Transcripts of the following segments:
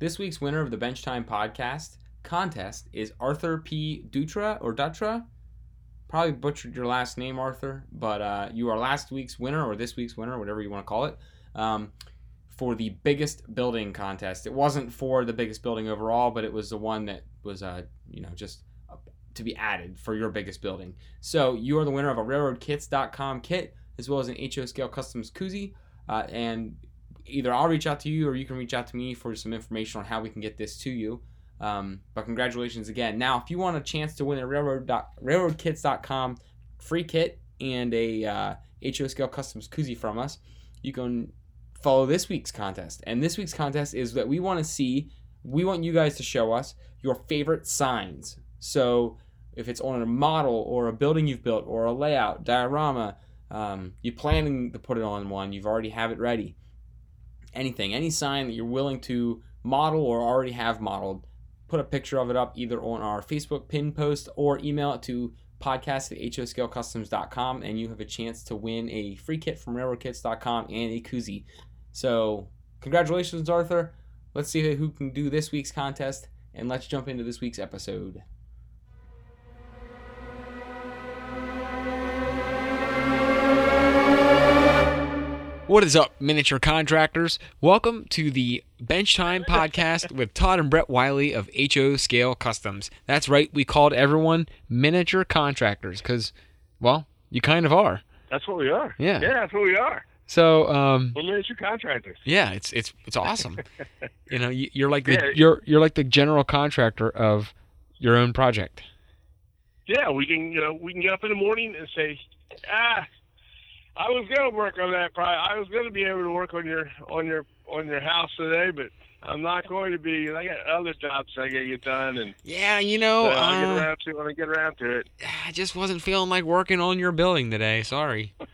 This week's winner of the Bench Time podcast contest is Arthur P. Dutra or Dutra. Probably butchered your last name, Arthur, but uh, you are last week's winner or this week's winner, whatever you want to call it, um, for the biggest building contest. It wasn't for the biggest building overall, but it was the one that was, uh, you know, just to be added for your biggest building. So you are the winner of a railroadkits.com kit as well as an HO Scale Customs koozie. Uh, and either I'll reach out to you or you can reach out to me for some information on how we can get this to you. Um, but congratulations again. Now, if you want a chance to win a railroad railroadkits.com free kit and a uh, HO Scale Customs koozie from us, you can follow this week's contest. And this week's contest is that we want to see, we want you guys to show us your favorite signs. So if it's on a model or a building you've built or a layout, diorama, um, you're planning to put it on one, you've already have it ready. Anything, any sign that you're willing to model or already have modeled, put a picture of it up either on our Facebook pin post or email it to podcast at hoscalecustoms.com and you have a chance to win a free kit from railroadkits.com and a koozie. So, congratulations, Arthur. Let's see who can do this week's contest and let's jump into this week's episode. What is up, miniature contractors? Welcome to the Bench Time podcast with Todd and Brett Wiley of HO Scale Customs. That's right, we called everyone miniature contractors because, well, you kind of are. That's what we are. Yeah. Yeah, that's what we are. So, um, We're miniature contractors. yeah, it's it's it's awesome. you know, you- you're like the Yeah. you're you're like the general contractor of your own project. Yeah, we can you know we can get up in the morning and say, ah, I was gonna work on that. Pro- I was gonna be able to work on your on your on your house today, but I'm not going to be. I got other jobs I got to get done, and Yeah, you know, so I'll uh, get around to it when I get around to it. I just wasn't feeling like working on your building today. Sorry.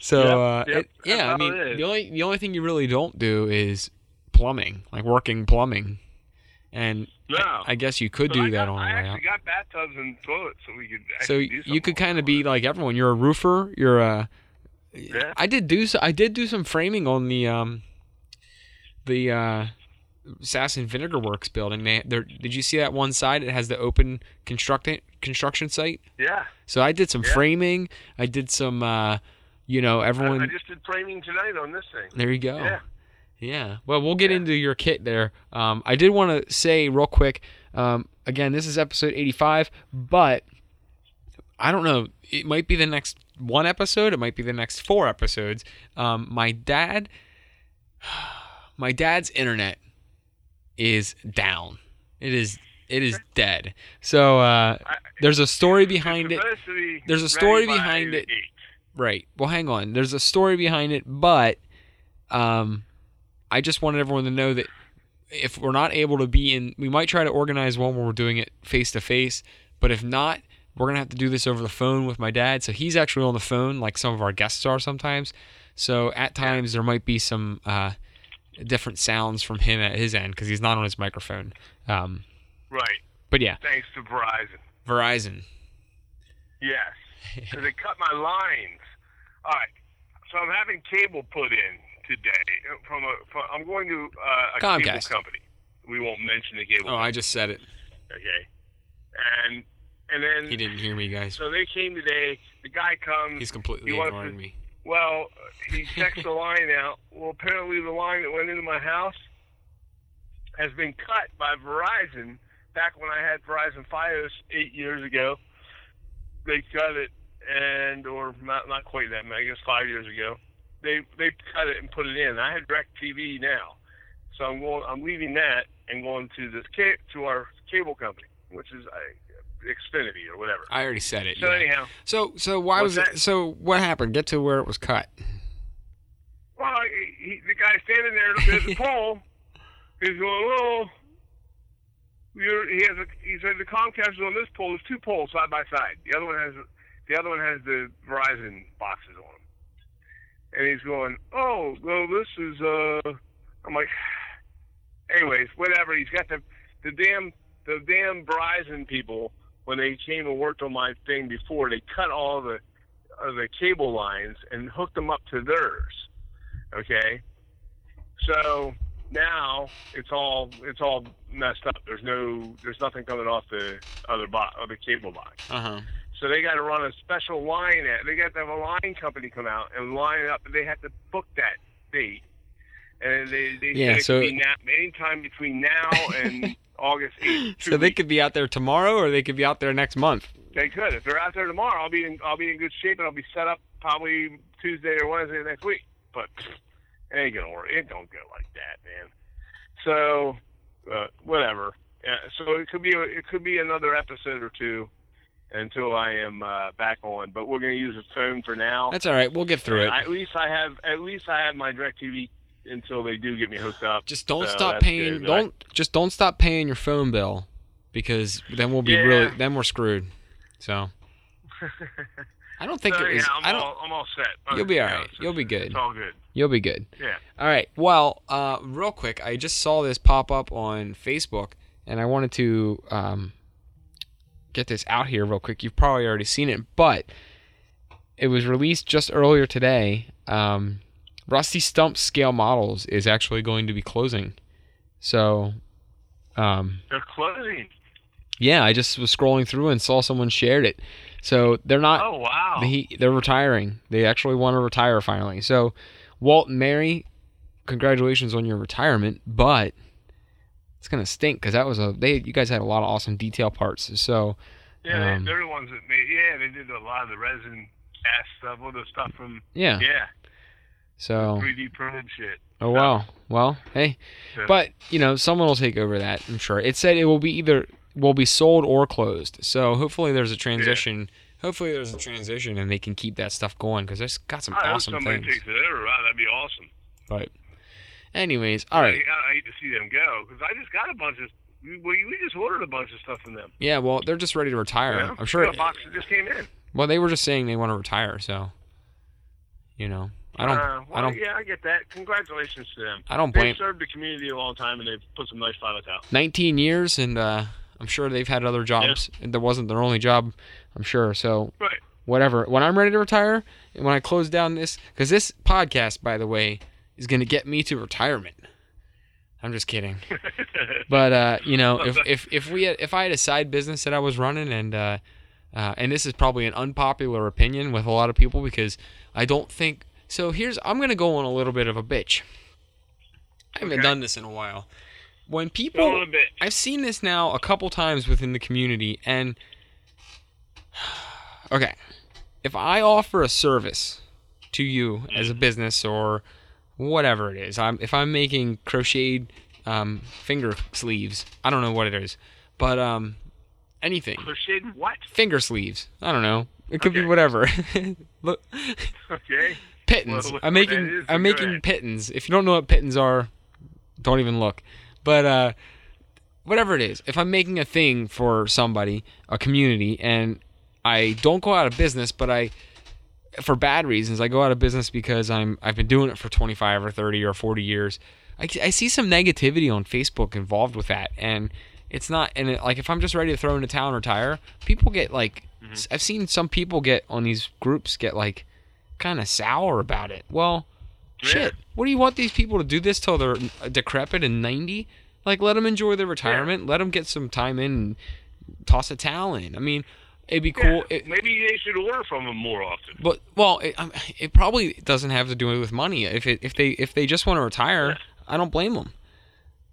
So Yep, uh, yep, it- yeah, I mean, the only the only thing you really don't do is plumbing, like working plumbing, and No, I guess you could But do I that got, on I the way out. actually got bathtubs and toilets, so we could. So you could kind of be like everyone. You're a roofer. You're a. Yeah. I did do so. I did do some framing on the um, the uh, Sass and Vinegar Works building. They. Did you see that one side? It has the open construction construction site. Yeah, So I did some Yeah. framing. I did some. Uh, you know, I, everyone. I just did framing tonight on this thing. there you go. Yeah. Yeah. Well, we'll get Yeah. into your kit there. Um, I did want to say real quick. Um, again, this is episode 85, but I don't know. It might be the next one episode. It might be the next four episodes. Um, my dad, my dad's internet is down. It is. It is dead. So uh, there's a story behind it. supposed to be There's a story behind it. Right. Well, hang on. There's a story behind it, but um, I just wanted everyone to know that if we're not able to be in, we might try to organize one where we're doing it face to face. But if not, we're gonna have to do this over the phone with my dad. So he's actually on the phone, like some of our guests are sometimes. So at times there might be some uh, different sounds from him at his end because he's not on his microphone. Um, Right. but yeah, Thanks to Verizon. Verizon. Yes. Because they cut my lines. All right. So I'm having cable put in today from a. From, I'm going to uh, a cable company. We won't mention the cable. Oh, I just said it. Okay. And and then He didn't hear me, guys. so they came today. The guy comes. He's completely He ignoring to- me. Well, he checks the line out. Well, apparently the line that went into my house has been cut by Verizon. Back when I had Verizon FiOS eight years ago, they cut it, and or not not quite that many. I guess five years ago, they they cut it and put it in. I had DirecTV now, so I'm going. I'm leaving that and going to this ca- to our cable company, which is uh, Xfinity or whatever. I already said it. So yeah. anyhow, So so why was it? that? So what happened? Get to where it was cut. Well, he, he, the guy standing there at the pole is going, "Oh, you're, he has a." He said the Comcast is on this pole. There's two poles side by side. The other one has the other one has the Verizon boxes on them. And he's going, "Oh, well, this is." uh I'm like, anyways, whatever. He's got the the damn the damn Verizon people when they came and worked on my thing before. They cut all the uh, the cable lines and hooked them up to theirs okay? So now it's all it's all messed up. There's no there's nothing coming off the other box, other cable box. Uh huh. So they got to run a special line. At, they got to have a line company come out and line up. They have to book that date, and they they Yeah, so- could be now, anytime between now and August 8th. two So they could be out there tomorrow, or they could be out there next month. They could. If they're out there tomorrow, I'll be in I'll be in good shape and I'll be set up probably Tuesday or Wednesday next week. But it ain't gonna work. It don't go like that, man. So uh, whatever. Yeah, so it could be it could be another episode or two until I am uh, back on. But we're gonna use a phone for now. That's all right. We'll get through it. At least I have at least I have my DirecTV until they do get me hooked up. Just don't So stop paying. good. Don't just don't stop paying your phone bill, because then we'll be Yeah. really then we're screwed. So I don't think so, it was. yeah, I'm I don't. all I'm all set. You'll be all right. You'll be good. It's all good. You'll be good. Yeah. All right. Well, uh, real quick, I just saw this pop up on Facebook, and I wanted to um, get this out here real quick. You've probably already seen it, but it was released just earlier today. Um, Rusty Stump Scale Models is actually going to be closing. So, um, They're closing. yeah, I just was scrolling through and saw someone shared it. So they're not Oh wow. he, they're retiring. They actually want to retire finally. So, Walt and Mary, congratulations on your retirement. But it's gonna stink because that was a they. You guys had a lot of awesome detail parts. So Yeah, Um, they, they're the ones that made. Yeah, they did a lot of the resin cast stuff, all the stuff from. yeah. Yeah, So 3D printed shit. oh wow. Well, hey, Yeah. but you know someone will take over that. I'm sure. It said it will be either will be sold or closed. So hopefully there's a transition. Yeah Hopefully there's a transition and they can keep that stuff going because there's got some I hope awesome somebody things. takes it over. Wow, that'd be awesome. But anyways, all right. I, I hate to see them go because I just got a bunch of. We, we just ordered a bunch of stuff from them. Yeah, well, they're just ready to retire. Yeah. I'm sure. a box that just came in. Well, they were just saying they want to retire, so you know, I don't, Uh, well, I don't, Yeah, I get that. Congratulations to them. I don't blame. They've served the community a long time and they've put some nice products out. 19 years, and uh, I'm sure they've had other jobs, and that wasn't their only job. I'm sure. So Right. whatever. When I'm ready to retire, and when I close down this, because this podcast, by the way, is going to get me to retirement. I'm just kidding. But uh, you know, if if if we had, if I had a side business that I was running, and uh, uh, and this is probably an unpopular opinion with a lot of people because I don't think so. Here's I'm gonna go on a little bit of a bitch. I haven't Okay. done this in a while. When people, a bit. I've seen this now a couple times within the community, and okay, if I offer a service to you as a business or whatever it is, I'm if I'm making crocheted um, finger sleeves, I don't know what it is, but um, anything Crocheted what? finger sleeves, I don't know. It could be whatever. Look, Okay. pittens. Well, I'm making I'm making ahead. pittens. If you don't know what pittens are, don't even look. But uh whatever it is, if I'm making a thing for somebody, a community, and I don't go out of business, but I for bad reasons, I go out of business because I'm I've been doing it for 25 or 30 or 40 years. I, I see some negativity on Facebook involved with that, and it's not. And it, like if I'm just ready to throw in the towel and retire, people get like Mm-hmm. I've seen some people get on these groups get like kind of sour about it. Well, Yeah. shit. What do you want these people to do this till they're decrepit and 90? Like let them enjoy their retirement. Let them get some time in and toss a towel in. I mean, it'd be cool. Yeah, It, maybe they should order from them more often. but well, it, it probably doesn't have to do with money. If it, if they if they just want to retire, I don't blame them.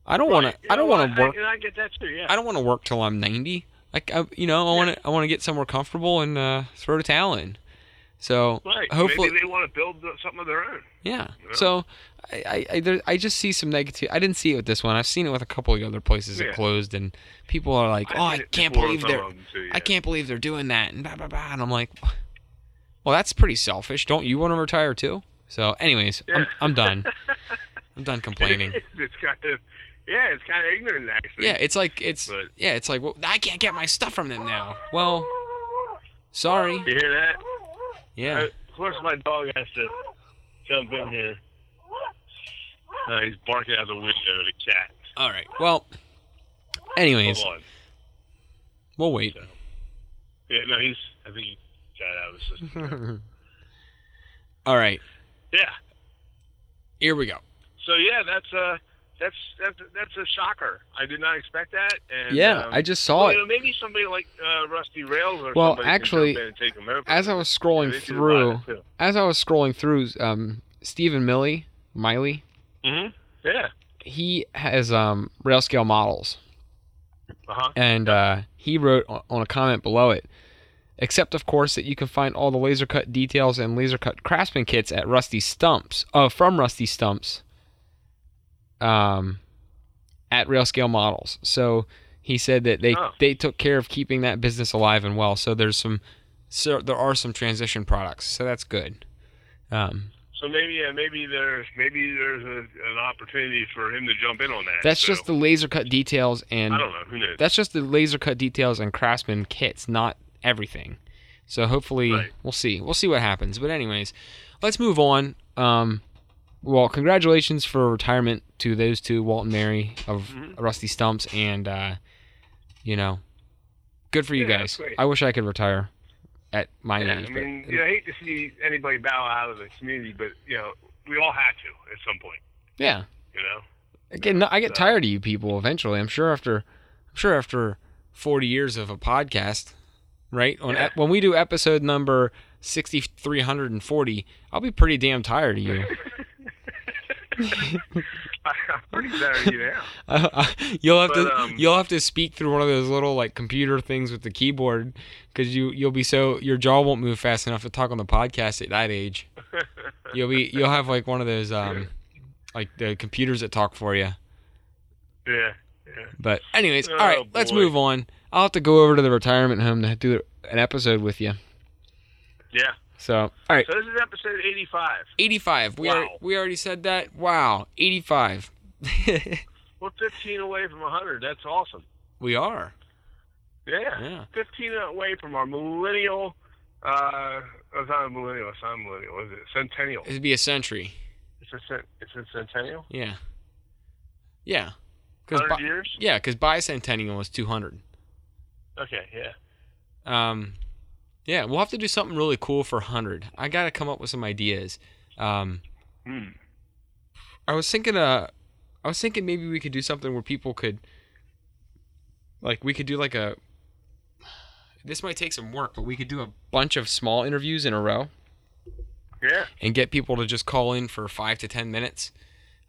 I don't want to. I don't want to work. I, I get that too. Yeah. I don't want to work till I'm 90. Like I, you know, I want to I want to get somewhere comfortable and uh, throw the towel in. So Right. hopefully, Maybe they want to build something of their own. yeah. Yeah. So I I, I, there, I just see some negative. I didn't see it with this one. I've seen it with a couple of other places that closed, and people are like, "Oh, I've I can't believe they're some of them, too, I can't believe they're doing that," and blah blah blah. And I'm like, "Well, that's pretty selfish. Don't you want to retire too?" So, anyways, I'm I'm done. I'm done complaining. it's kind of, yeah, it's kind of ignorant actually. Yeah, it's like it's But- yeah, it's like well, I can't get my stuff from them now. Well, sorry. You hear that? Yeah. Uh, of course, my dog has to jump in here. Uh, he's barking out the window. The cat. All right. Well, anyways, Hold on. we'll wait. Yeah, no, he's. I think he got out of the system. All right. yeah. Here we go. so yeah, that's a that's that's that's a shocker. I did not expect that. And, Yeah, um, I just saw well, it. you know, maybe somebody like uh, Rusty Rails or Well, actually, jump in and take them over. As I was scrolling should through, buy it, too. as I was scrolling through, um, Stephen Millie, Miley, Mhm. Yeah. he has um rail scale models, Uh huh. and uh, he wrote on a comment below it. Except, of course, that you can find all the laser cut details and laser cut craftsman kits at Rusty Stumps. Oh, from Rusty Stumps. Um, at Rail Scale Models. So he said that they Oh. they took care of keeping that business alive and well. So there's some, so there are some transition products. So that's good. Um, So maybe yeah, maybe there's maybe there's a, an opportunity for him to jump in on that. that's so, just the laser cut details and I don't know. Who knows? that's just the laser cut details and craftsman kits, not everything. So hopefully Right. we'll see. We'll see what happens. But anyways, let's move on. Um, well, congratulations for retirement to those two, Walt and Mary of Mhm. Rusty Stumps, and uh, you know, good for you Yeah, guys. I wish I could retire at my yeah, age. I but- mean, yeah, I hate to see anybody bow out of the community, but you know, we all had to at some point. yeah. You know. Again, I get So- tired of you people eventually. I'm sure after, I'm sure after 40 years of a podcast, right? On Yeah. when we do episode number 6340, I'll be pretty damn tired of you. I'm pretty tired of you now. you'll have to um, you'll have to speak through one of those little like computer things with the keyboard because you you'll be so your jaw won't move fast enough to talk on the podcast at that age. You'll be you'll have like one of those um like the computers that talk for you. yeah. Yeah. But anyways, all Oh, right, let's move on. I'll have to go over to the retirement home to do an episode with you. Yeah. So, all right, So this is episode 85. 85. We Wow. are, we already said that. Wow, 85. We're 15 away from 100. That's awesome. we are. Yeah. Yeah. 15 away from our millennial. Uh, it's not a millennial. It's not a millennial. Is it centennial? It'd be a century. It's a cent. It's a centennial. Yeah. Yeah. Cuz 100 years. yeah, cuz bicentennial was 200. Okay. Yeah. Um yeah, we'll have to do something really cool for 100. I got to come up with some ideas. Um Hmm. I was thinking uh I was thinking maybe we could do something where people could like we could do like a this might take some work, but we could do a bunch of small interviews in a row Yeah. and get people to just call in for 5 to 10 minutes.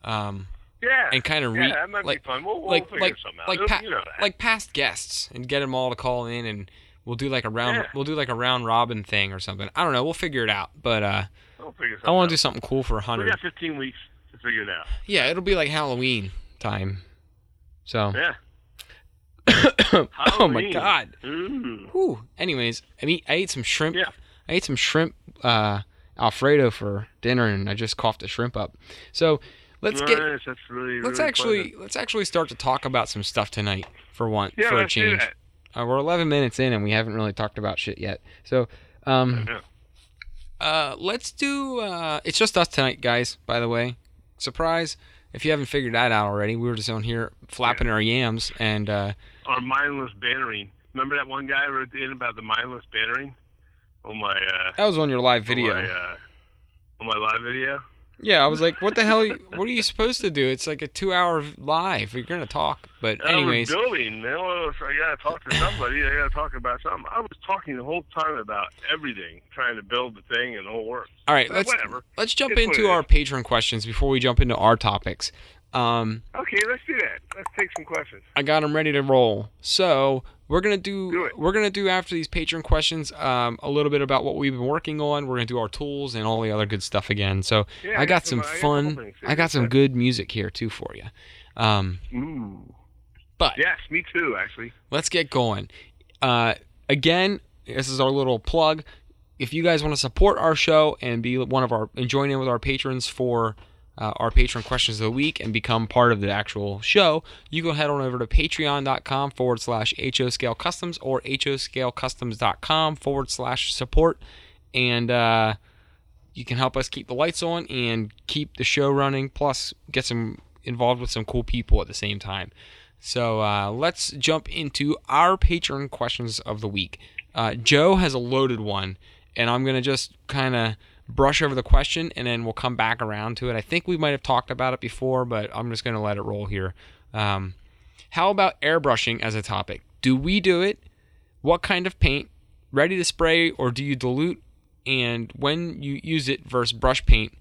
Um Yeah. and kind of yeah, that might like be fun. We'll, we'll like- figure like- something out. like pa- you know that. like past guests and get them all to call in and we'll do like a round Yeah. we'll do like a round robin thing or something. I don't know, we'll figure it out. But uh we'll figure something I want to do something cool for We 100. got 15 weeks to figure it out. Yeah, it'll be like Halloween time. So Yeah. Oh my god. Ooh. Whew. Anyways, I mean, I ate some shrimp. Yeah. I ate some shrimp uh, Alfredo for dinner, and I just coughed the shrimp up. So let's get Nice, That's really. let's really actually pleasant. let's actually start to talk about some stuff tonight for one Yeah, for a change. Uh, we're 11 minutes in, and we haven't really talked about shit yet. So um, uh, let's do. Uh, it's just us tonight, guys. By the way, surprise! If you haven't figured that out already, we were just on here flapping our yams, and uh, Our mindless bantering. Remember that one guy I wrote in about the mindless bantering? Oh my uh, that was on your live on video. my, uh, on my live video. Yeah, I was like, what the hell? What are you supposed to do? It's like a two-hour live. You're gonna talk, but I was anyways, building. Man, well, I gotta talk to somebody. I gotta talk about something. I was talking the whole time about everything, trying to build the thing and the whole work. all right. Let's whatever. let's jump It's into our patron questions before we jump into our topics. Um, Okay, let's do that. Let's take some questions. I got them ready to roll. So we're gonna do, Do we're gonna do after these patron questions um, a little bit about what we've been working on. We're gonna do our tools and all the other good stuff again. So Yeah, I got some I got a fun. couple things. I got some good music here too for you. Um, Ooh. but Yes, me too. Actually. let's get going. Uh, again, this is our little plug. If you guys want to support our show and be one of our and join in with our patrons for uh, our patron questions of the week and become part of the actual show, you go head on over to patreon.com forward slash HO Scale Customs or HOScaleCustoms.com forward slash support. And uh, you can help us keep the lights on and keep the show running, plus get some involved with some cool people at the same time. So uh, let's jump into our patron questions of the week. Uh, Joe has a loaded one, and I'm gonna just kind of brush over the question and then we'll come back around to it. I think we might have talked about it before, but I'm just going to let it roll here. Um, how about airbrushing as a topic? Do we do it? What kind of paint? Ready to spray or do you dilute? And when you use it versus brush paint?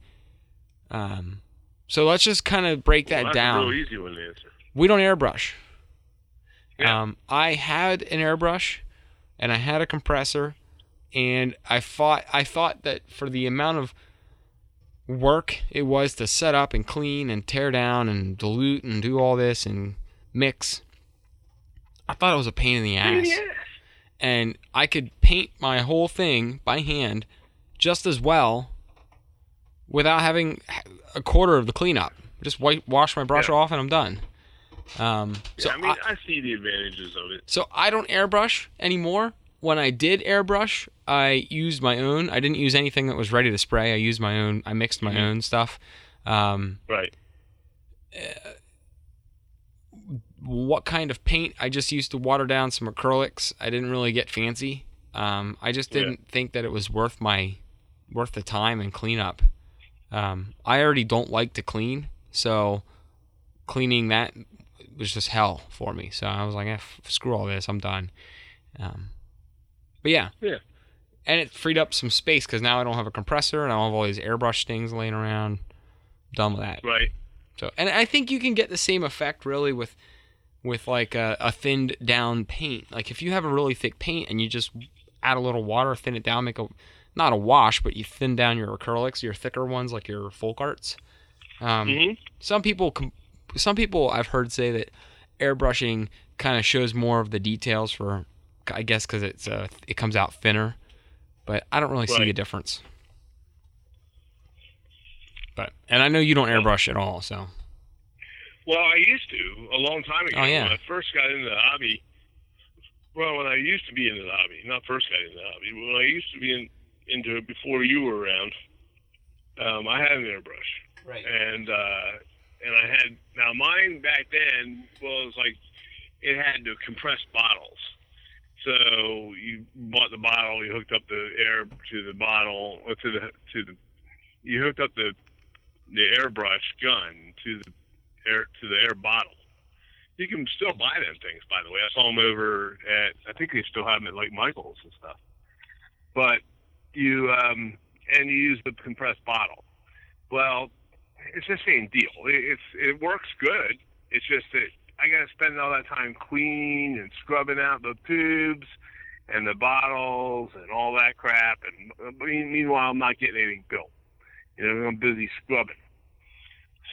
Um, so let's just kind of break that Well, down. easy one to answer. We don't airbrush. Yeah. Um, I had an airbrush, and I had a compressor, and I thought I thought that for the amount of work it was to set up and clean and tear down and dilute and do all this and mix, I thought it was a pain in the ass. Yeah. And I could paint my whole thing by hand just as well without having a quarter of the cleanup. Just wipe, wash my brush Yeah. off and I'm done. Um, so yeah, I mean, I- I, see the advantages of it. so I don't airbrush anymore. When I did airbrush, I used my own. I didn't use anything that was ready to spray. I used my own. I mixed my Mhm. own stuff. Um, Right. what kind of paint? I just used to water down some acrylics. I didn't really get fancy. Um, I just didn't think that it was worth my worth the time and cleanup. Um, I already don't like to clean, so cleaning that was just hell for me. So I was like, eh, f- screw all this. I'm done. Um, but yeah, Yeah. And it freed up some space because now I don't have a compressor and I don't have all these airbrush things laying around. Done with that. Right. So, and I think you can get the same effect really with with like a, a thinned down paint. Like if you have a really thick paint and you just add a little water, thin it down, make a not a wash, but you thin down your acrylics, your thicker ones like your folk arts. Um, hmm Some people, com- some people I've heard say that airbrushing kind of shows more of the details for, I guess, because it's uh, it comes out thinner. But I don't really see Right. a difference. But and I know you don't airbrush at all, so Well, I used to a long time ago Oh, yeah. when I first got into the hobby. Well, when I used to be into the hobby, not first got into the hobby, but when I used to be in, into it before you were around, um, I had an airbrush, right. and uh, and I had now mine back then was like it had the compressed bottles. So you bought the bottle, you hooked up the air to the bottle, or to the to the, you hooked up the the airbrush gun to the air to the air bottle. You can still buy them things, by the way. I saw them over at I think they still have them at like Michaels and stuff. But you um and you use the compressed bottle. Well, it's the same deal. It, it's it works good. It's just that I got to spend all that time cleaning and scrubbing out the tubes and the bottles and all that crap. And uh, meanwhile, I'm not getting anything built. You know, I'm busy scrubbing.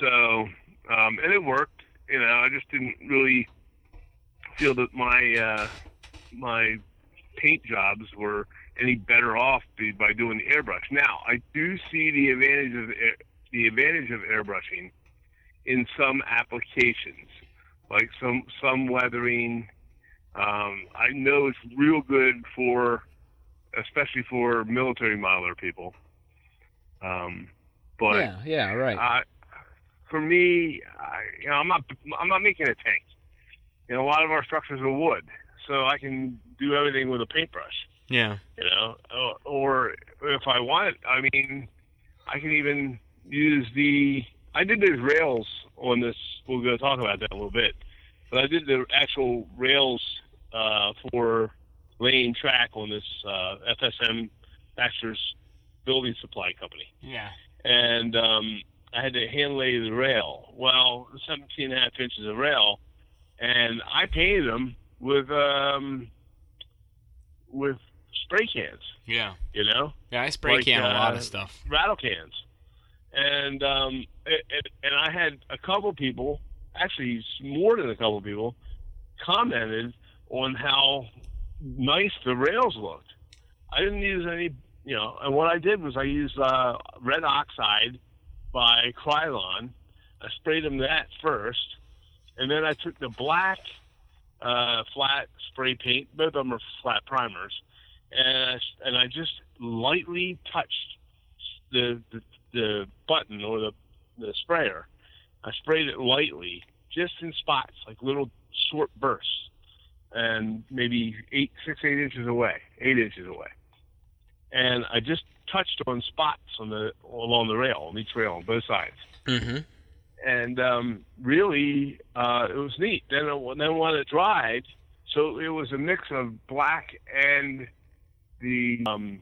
So, um, and it worked. You know, I just didn't really feel that my uh, my paint jobs were any better off by doing the airbrush. Now, I do see the advantage of the advantage of airbrushing in some applications, like some some weathering. Um, I know it's real good for, especially for military modeler people. Um, but yeah, yeah, right. uh, for me, I, you know, I'm not I'm not making a tank. You know, a lot of our structures are wood, so I can do everything with a paintbrush. yeah, You know, or, or if I want, I mean, I can even use the. I did these rails on this. We're going to talk about that a little bit, but I did the actual rails uh, for laying track on this uh, FSM Baxter's Building Supply Company yeah. and um, I had to hand lay the rail. Well, 17 and a half inches of rail, and I painted them with um, with spray cans. Yeah. You know, Yeah, I spray Like, can a lot uh, of stuff. rattle cans, and um, it, it, and I had a couple people, actually more than a couple people, commented on how nice the rails looked. I didn't use any, you know, and what I did was I used uh, red oxide by Krylon. I sprayed them that first, and then I took the black uh, flat spray paint. Both of them are flat primers, and I, and I just lightly touched the, the the button or the the sprayer. I sprayed it lightly, just in spots, like little short bursts, and maybe eight, six, eight inches away, eight inches away. And I just touched on spots on the along the rail on each rail on both sides. Mm-hmm. and um, really uh, it was neat. Then it- then when it dried, so it was a mix of black and the um,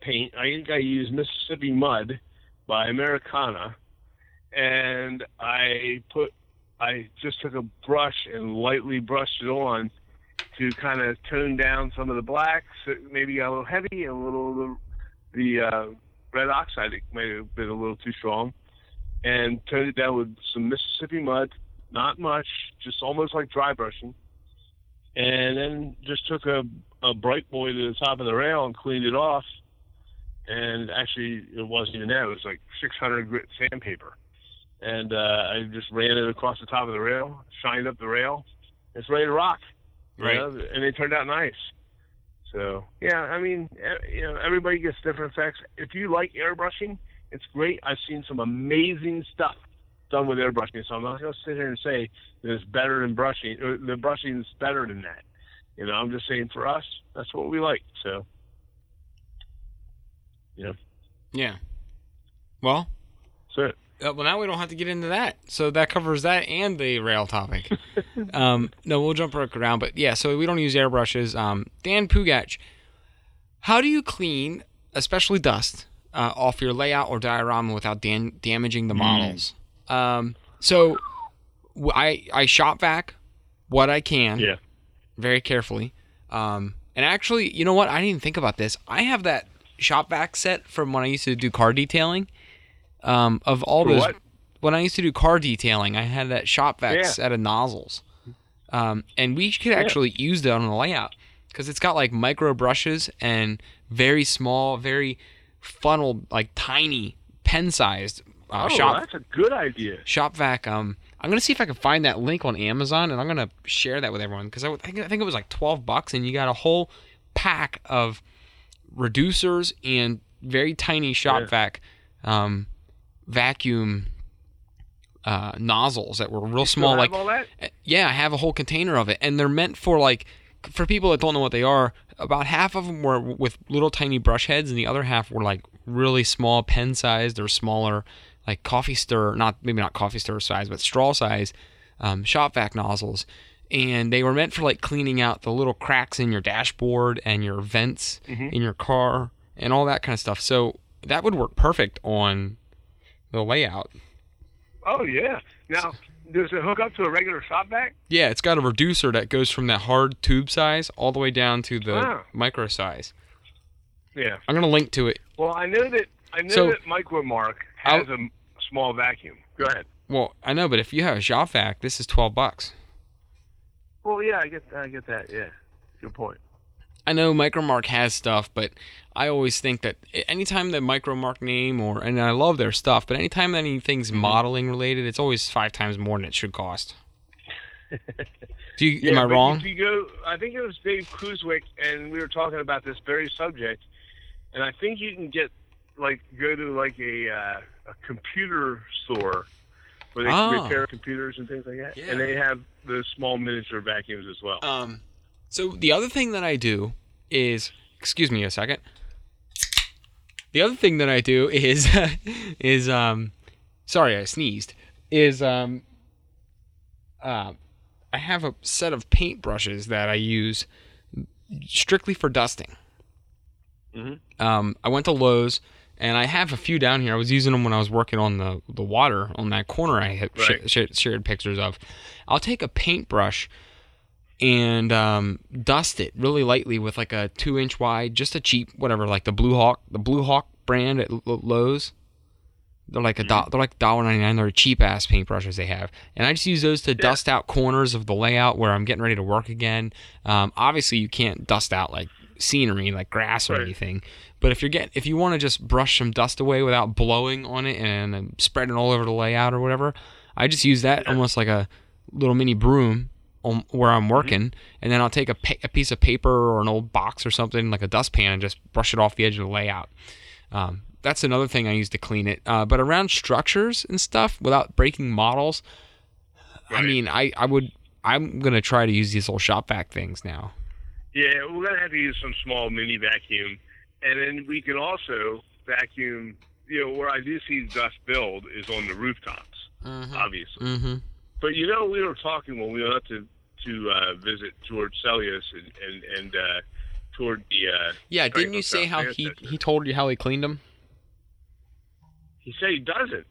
paint. I think I used Mississippi Mud by Americana, and I put I just took a brush and lightly brushed it on to kind of tone down some of the blacks. Maybe got a little heavy, a little the, the uh, red oxide it may have been a little too strong and toned it down with some Mississippi mud, not much, just almost like dry brushing. And then just took a, a bright boy to the top of the rail and cleaned it off. And actually, it wasn't even that; it was like 600 grit sandpaper. And uh, I just ran it across the top of the rail, shined up the rail. It's ready to rock. Right. know, And they turned out nice. So yeah, I mean, you know, everybody gets different effects. If you like airbrushing, it's great. I've seen some amazing stuff done with airbrushing. So I'm not going to sit here and say that it's better than brushing. Or the brushing is better than that. You know, I'm just saying for us, that's what we like. So Yeah. Yeah. Well, so uh, well now we don't have to get into that. So that covers that and the rail topic. um, no, we'll jump right around, but yeah. So we don't use airbrushes. Um, Dan Pugach, how do you clean, especially dust, uh, off your layout or diorama without dan- damaging the models? Um, so I shop vac what I can. yeah, very carefully. Um, and actually, you know what? I didn't even think about this. I have that shop vac set from when I used to do car detailing. Um, of all those, what? when I used to do car detailing, I had that shop vac Yeah. set of nozzles. Um, and we could actually use that on the layout because it's got like micro brushes and very small, very funnel, like tiny pen-sized uh, oh, shop that's a good idea. shop vac um i'm gonna see if i can find that link on amazon and i'm gonna share that with everyone because I, I think it was like 12 bucks and you got a whole pack of reducers and very tiny shop Yeah. vac um vacuum uh nozzles that were real small like all that. yeah, I have a whole container of it, and they're meant for like for people that don't know what they are. About half of them were with little tiny brush heads, and the other half were like really small, pen sized or smaller, like coffee stir, not maybe not coffee stir size, but straw size um, shop vac nozzles. And they were meant for like cleaning out the little cracks in your dashboard and your vents mm-hmm. in your car and all that kind of stuff. So that would work perfect on the layout. Oh yeah. Now, does it hook up to a regular shop vac? Yeah, it's got a reducer that goes from that hard tube size all the way down to the micro size. Yeah. I'm gonna link to it. Well, I know that I know So- that Micromark has a small vacuum. Go ahead. Well, I know, but if you have a shop vac, this is twelve bucks. Well, yeah, I get I get that. Yeah, good point. I know Micromark has stuff, but I always think that anytime the Micromark name or and I love their stuff, but anytime anything's Mm-hmm. modeling related, it's always five times more than it should cost. Do you, Yeah, am I wrong? If you go, I think it was Dave Kuzwick, and we were talking about this very subject, and I think you can get like go to like a uh, a computer store where they Ah. repair computers and things like that, Yeah. and they have the small miniature vacuums as well. Um, so the other thing that I do is, excuse me a second. The other thing that I do is, is um, sorry I sneezed. Is um, uh, I have a set of paint brushes that I use strictly for dusting. Mhm. Um, I went to Lowe's and I have a few down here. I was using them when I was working on the the water on that corner I had Right. sh- shared pictures of. I'll take a paintbrush and um, dust it really lightly with like a two inch wide, just a cheap whatever, like the Blue Hawk, the Blue Hawk brand at L- Lowe's. They're like a do- they're like dollar ninety nine. They're cheap ass paintbrushes they have, and I just use those to dust out corners of the layout where I'm getting ready to work again. Um, obviously, you can't dust out like scenery, like grass or Right. anything. But if you're getting if you want to just brush some dust away without blowing on it and spreading it all over the layout or whatever, I just use that almost like a little mini broom on where I'm working, and then I'll take a, pa- a piece of paper or an old box or something like a dustpan and just brush it off the edge of the layout. Um, that's another thing I use to clean it. Uh, but around structures and stuff, without breaking models, I mean, I, I would I'm gonna try to use these little shop vac things now. Yeah, we're gonna have to use some small mini vacuum and then we can also vacuum. You know, where I do see dust build is on the rooftops, Mm-hmm. obviously. Mm-hmm. But you know, we were talking when we went up to to uh, visit George Sellios and and, and uh, toward the. Uh, Yeah, didn't you say how he he told you how he cleaned them? he said he doesn't.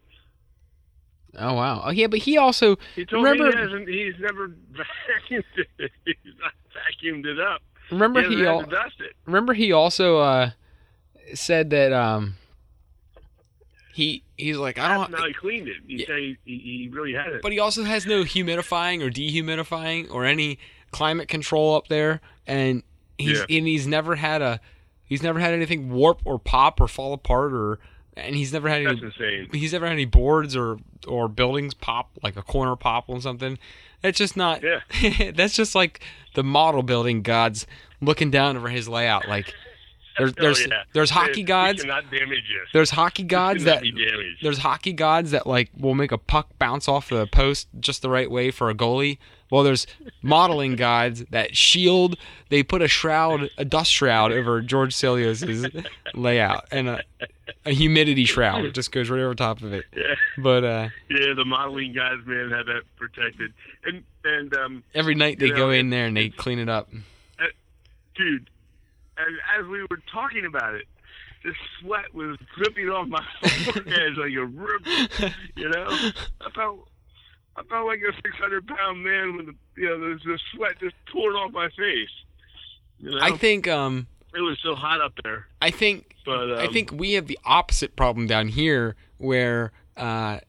Oh wow. Oh yeah, but he also He told Remember- me he hasn't. He's never vacuumed it. He's not vacuumed it up. Remember he he al- had to dust it. remember he also uh said that um he he's like I don't Now he cleaned it. He Yeah. said he, he, he really had it. but he also has no humidifying or dehumidifying or any climate control up there and he's Yeah. and he's never had a he's never had anything warp or pop or fall apart or and he's never had That's any insane. he's never had any boards or or buildings pop like a corner pop on something that's just not Yeah. that's just like the model building gods looking down over his layout like there's Oh, there's yeah. there's hockey gods cannot damage this. there's hockey gods that there's hockey gods that like will make a puck bounce off the post just the right way for a goalie. Well, there's modeling gods that shield. They put a shroud, a dust shroud over George Sellios's layout, and a, a humidity shroud. It just goes right over top of it. Yeah, But uh, yeah. The modeling guys, man, had that protected. And and um, every night they You go know, in there and they clean it up. dude, as, as we were talking about it, the sweat was dripping off my forehead like a rip. You know, I felt I felt like a 600 pound man with the, you know the, the sweat just pouring off my face. You know, I think um, it was so hot up there. I think But um, I think we have the opposite problem down here, where uh,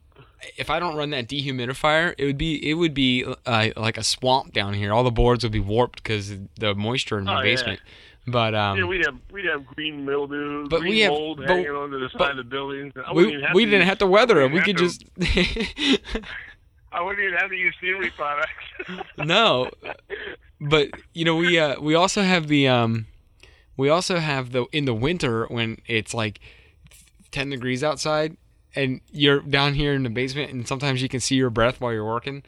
if I don't run that dehumidifier, it would be it would be uh, like a swamp down here. All the boards would be warped because the moisture in my Oh, yeah. basement. But um, yeah, we'd have we'd have green mildew, But green we have- mold but- hanging onto the side of the buildings. We, wouldn't even have we to didn't have to weather it. We could have just I wouldn't even have to use scenery products. no. But you know we uh, we also have the um, we also have the in the winter when it's like ten degrees outside and you're down here in the basement and sometimes you can see your breath while you're working.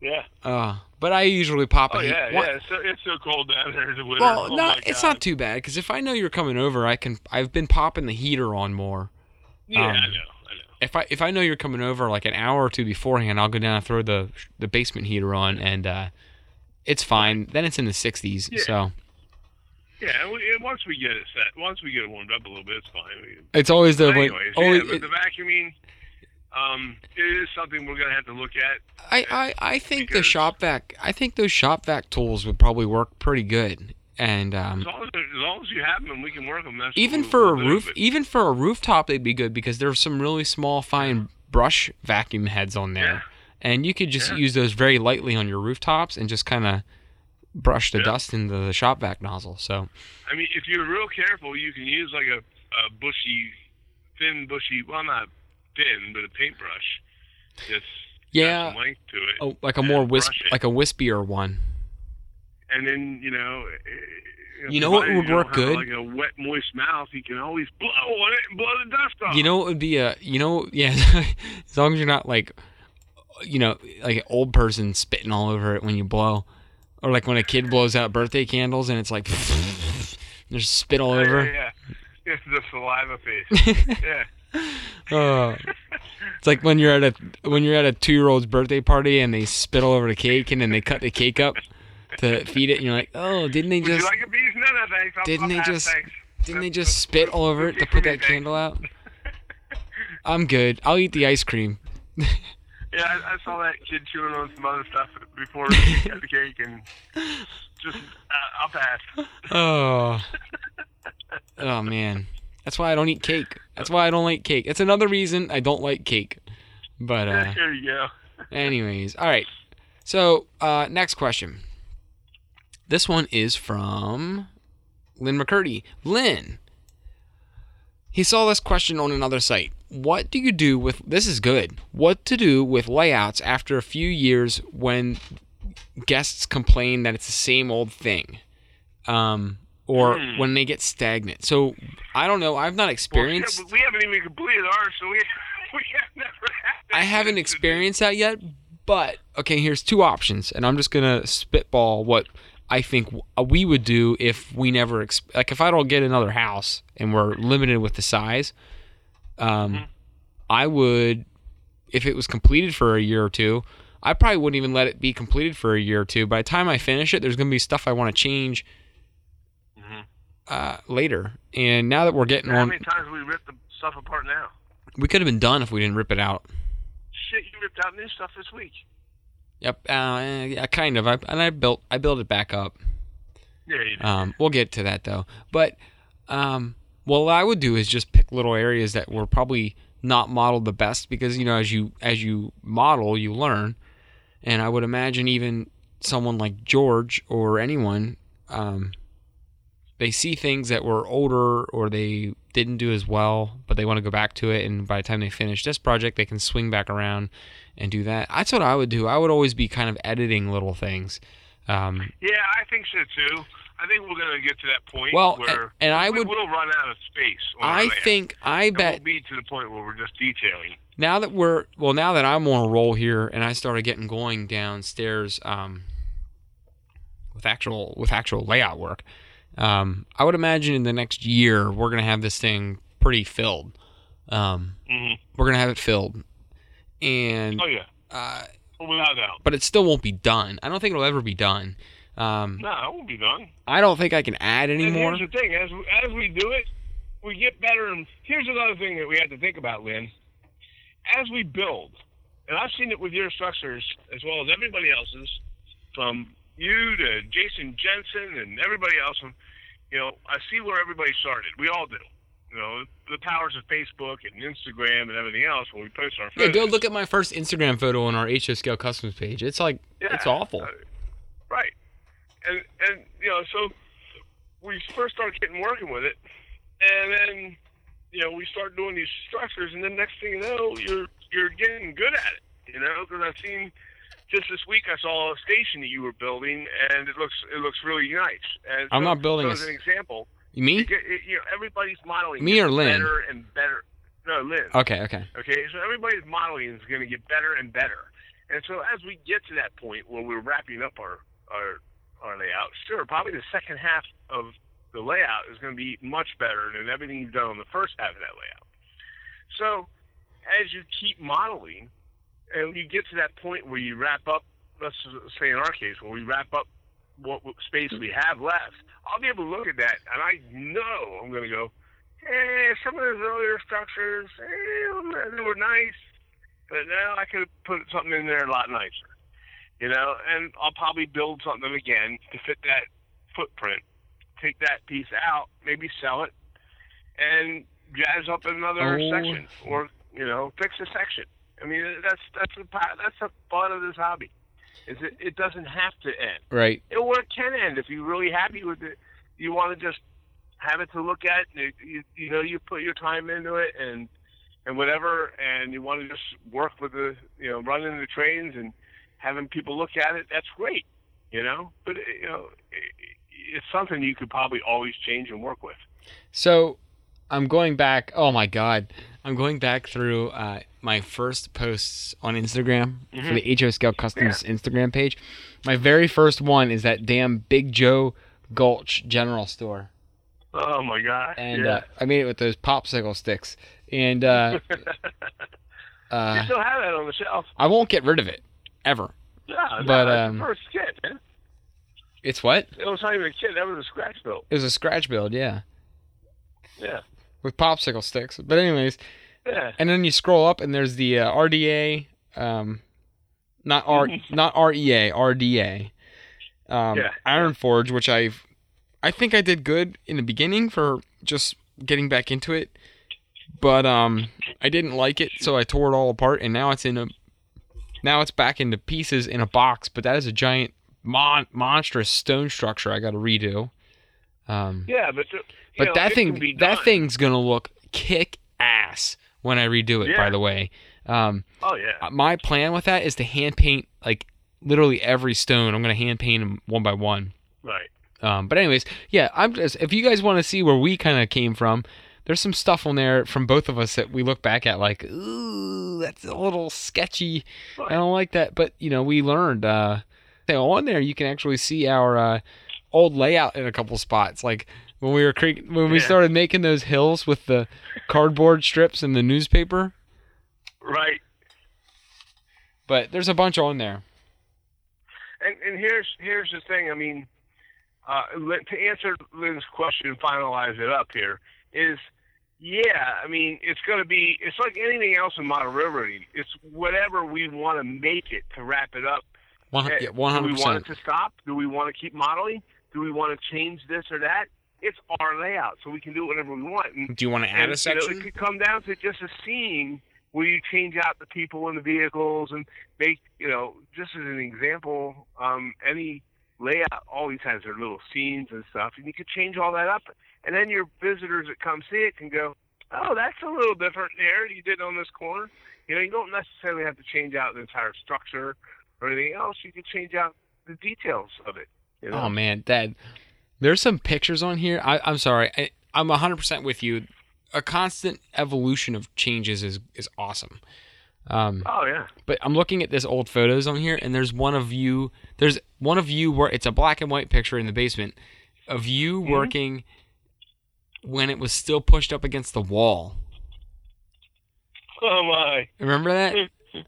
yeah. Uh, but I usually pop a Oh heat. yeah, Wha- yeah. It's so, it's so cold down there in the winter. Well, oh no, it's not too bad because if I know you're coming over, I can. I've been popping the heater on more. Yeah, um, I know. I know. If I if I know you're coming over like an hour or two beforehand, I'll go down and throw the the basement heater on, and uh, it's fine. Then it's in the 60s. Yeah. So Yeah, and we, once we get it set, once we get it warmed up a little bit, it's fine. We, it's always the when, always, yeah, but the vacuuming, um, it is something we're gonna have to look at. I, I I think the shop vac. I think those shop vac tools would probably work pretty good, and um, As long as, as long as you have them, we can work them. That's even for a roof, but- even for a rooftop, they'd be good because there's some really small, fine brush vacuum heads on there, Yeah. and you could just Yeah. use those very lightly on your rooftops and just kind of brush the dust into the shop vac nozzle. So I mean, if you're real careful, you can use like a, a bushy, thin, bushy. Well, not thin, but a paintbrush. Just yeah, length to it, oh, like a more wisp, like a wispier one. and then you know. eh, You know what would work good? Like a wet, moist mouth, you can always blow on it and blow the dust off. You know what would be a you know yeah as long as you're not like you know like an old person spitting all over it when you blow or like when a kid blows out birthday candles and it's like there's spit all over. Yeah, yeah. It's the saliva face. yeah. Oh. It's like when you're at a when you're at a two year old's birthday party and they spit all over the cake and then they cut the cake up to feed it and you're like, oh, didn't they just like piece? No, no, thanks. I'll, Didn't they just- Thanks. didn't they just spit all over it to put that candle out? I'm good. I'll eat the ice cream. Yeah, I, I saw that kid chewing on some other stuff before he cut the cake, and just uh, I'll pass. Oh. Oh man. That's why I don't eat cake. That's why I don't like cake. That's another reason I don't like cake. But uh there you go. anyways, all right. So, uh next question. This one is from Lynn McCurdy. Lynn, he saw this question on another site. What do you do with this is good. What to do with layouts after a few years when guests complain that it's the same old thing? Um or Hmm. when they get stagnant. So, I don't know. I've not Well, experienced yeah, but we haven't even completed ours, so we we have never. Had I haven't experienced that yet, but okay, here's two options, and I'm just gonna spitball what I think uh, we would do if we never like if I don't get another house and we're limited with the size. Um, Mhm. I would if it was completed for a year or two. I probably wouldn't even let it be completed for a year or two. By the time I finish it, there's gonna be stuff I want to change Mhm. uh, later. And now that we're getting How on, many times we rip the stuff apart now? we could have been done if we didn't rip it out. Shit, you ripped out new stuff this week. Yep, uh, yeah, kind of. I, and I built I built it back up. Yeah. Um, we'll get to that though. But um, what I would do is just pick little areas that were probably not modeled the best because you know as you as you model you learn, and I would imagine even someone like George or anyone, um, they see things that were older or they didn't do as well, but they want to go back to it, and by the time they finish this project, they can swing back around and do that. That's what I would do. I would always be kind of editing little things. Um, yeah, I think so too. I think we're gonna get to that point Well, where and- and I we would- will run out of space. I think I It bet won't be to the point where we're just detailing. now that we're well now that i'm on a roll here and i started getting going downstairs um, with actual with actual layout work um, i would imagine in the next year we're going to have this thing pretty filled um, Mm-hmm. we're going to have it filled and Oh yeah, uh, without doubt. but it still won't be done i don't think it'll ever be done um, No, it won't be done. i don't think i can add And anymore here's the thing: as we, as we do it, we get better. And here's another thing that we have to think about, Lynn. As we build, and I've seen it with your structures as well as everybody else's, from you to Jason Jensen and everybody else. And you know, I see where everybody started. We all do. You know, the powers of Facebook and Instagram and everything else when we post our yeah go look at my first instagram photo on our ho scale customs page it's like it's awful uh, right. And and you know, so we first start getting working with it, and then you know we start doing these structures, and then next thing you know, you're you're getting good at it. You know, because I've seen just this week I saw a station that you were building, and it looks it looks really nice. And I'm so- not building so as an example. Me You, get, you know, everybody's modeling Me or Lynn? better and better. No, Lynn. okay okay Okay, so everybody's modeling is going to get better and better. And so as we get to that point where we're wrapping up our our, our layout, sure, probably the second half of the layout is going to be much better than everything you've done on the first half of that layout. So as you keep modeling, and you get to that point where you wrap up, let's say in our case, when we wrap up what, space we have left, I'll be able to look at that, and I know I'm going to go, eh, some of those earlier structures, eh, they were nice, but now I could put something in there a lot nicer, you know. And I'll probably build something again to fit that footprint. Take that piece out, maybe sell it, and jazz up another Oh. section, or you know, fix a section. I mean, that's that's the that's the fun of this hobby. Is it, it doesn't have to end right it or it can end if you're really happy with it. You want to just have it to look at. and it- You, you know, you put your time into it and and whatever, and you want to just work with the you know running the trains and having people look at it. That's great, you know. But you know, it, it's something you could probably always change and work with. So I'm going back. Oh my god, I'm going back through uh, my first posts on Instagram for the HO Scale Customs Instagram page. My very first one is that damn Big Joe Gulch General Store, Oh my God! and yeah. uh, I made it with those popsicle sticks. And uh, you uh, still have that on the shelf. I won't get rid of it ever. Yeah, but, no, that's um, the first kit, man. It's what? It was not even a kit. That was a scratch build. It was a scratch build, yeah, Yeah, with popsicle sticks. But anyways, yeah. and then you scroll up and there's the uh, RDA, um, not R, not REA, RDA, um, Yeah. Iron Forge, which I've, I think I did good in the beginning for just getting back into it, but um, I didn't like it, so I tore it all apart, and now it's in a, now it's back into pieces in a box, but that is a giant, mon- monstrous stone structure I got to redo. Um, Yeah, but the, but know, that thing, that thing's gonna look kick ass when I redo it. By the way, um, Oh yeah. uh, my plan with that is to hand paint like literally every stone. I'm gonna hand paint them one by one. Right. Um, but anyways, yeah, I'm just if you guys want to see where we kind of came from, there's some stuff on there from both of us that we look back at like, ooh, that's a little sketchy. I don't like that, but you know, we learned. Uh, on there you can actually see our uh, old layout in a couple spots. Like when we were cre- when we Yeah. started making those hills with the cardboard strips and the newspaper. Right. But there's a bunch on there. And and here's here's the thing. I mean, uh, to answer Lynn's question and finalize it up here is, yeah. I mean, it's going to be. It's like anything else in model. It's whatever we want to make it to wrap it up. One Eh, yeah, one Do we want it to stop? Do we want to keep modeling? Do we want to change this or that? It's our layout, so we can do whatever we want. And Do you want to add and, a you know, section? it could come down to just a scene where you change out the people and the vehicles and make, you know, just as an example, um, any layout always has their little scenes and stuff, and you could change all that up. And then your visitors that come see it can go, oh, that's a little different there than you did on this corner. You know, you don't necessarily have to change out the entire structure or anything else. You can change out the details of it. You know? Oh man, Dad, there's some pictures on here. I, I'm sorry, I, I'm 100 percent with you. A constant evolution of changes is is awesome. Um, Oh yeah. but I'm looking at this old photos on here, and there's one of you. There's one of you where it's a black and white picture in the basement of you Mhm. working when it was still pushed up against the wall. Oh my. Remember that?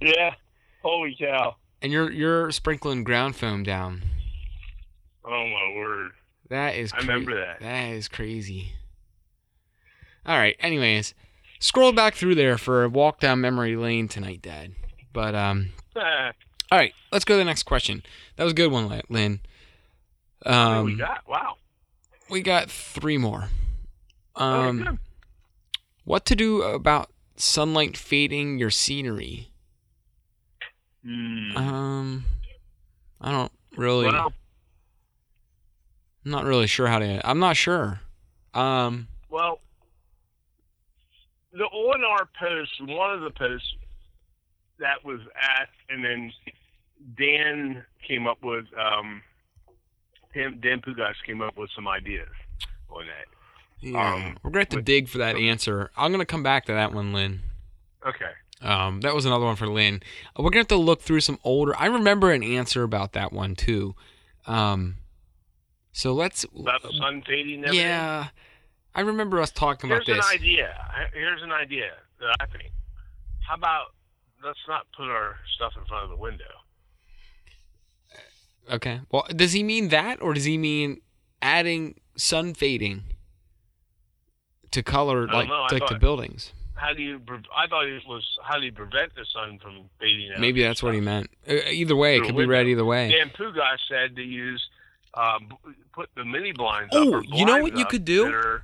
Yeah. Holy cow. And you're you're sprinkling ground foam down. Oh my word. That is. I remember that. That is crazy. All right. Anyways, scroll back through there for a walk down memory lane tonight, Dad. But um, all right. Let's go to the next question. That was a good one, Lynn. what Um, we got? Wow. we got three more. Oh, Um, good. what to do about sunlight fading your scenery? Hmm. Um, I don't really. well, I'm not really sure how to. I'm not sure. Um, well, the on our post, one of the posts that was asked, and then Dan came up with, um, Dan, Dan Pugas came up with some ideas on that. yeah, Um, we're gonna have to with- dig for that answer. I'm gonna come back to that one, Lynn. Okay. Um, that was another one for Lynn. We're gonna have to look through some older. I remember an answer about that one too. Um, so let's. About the sun fading everything? yeah, I remember us talking about this. Here's an idea. Here's an idea that I think. How about let's not put our stuff in front of the window? Okay. Well, does he mean that, or does he mean adding sun fading to color like know. I like the buildings? How do you? I thought it was how do you prevent the sun from fading out? Maybe that's what he meant. Uh, Either way, it Through could be read either way. Dan Pugas said to use um, put the mini blinds. up Oh, or you know what you could do?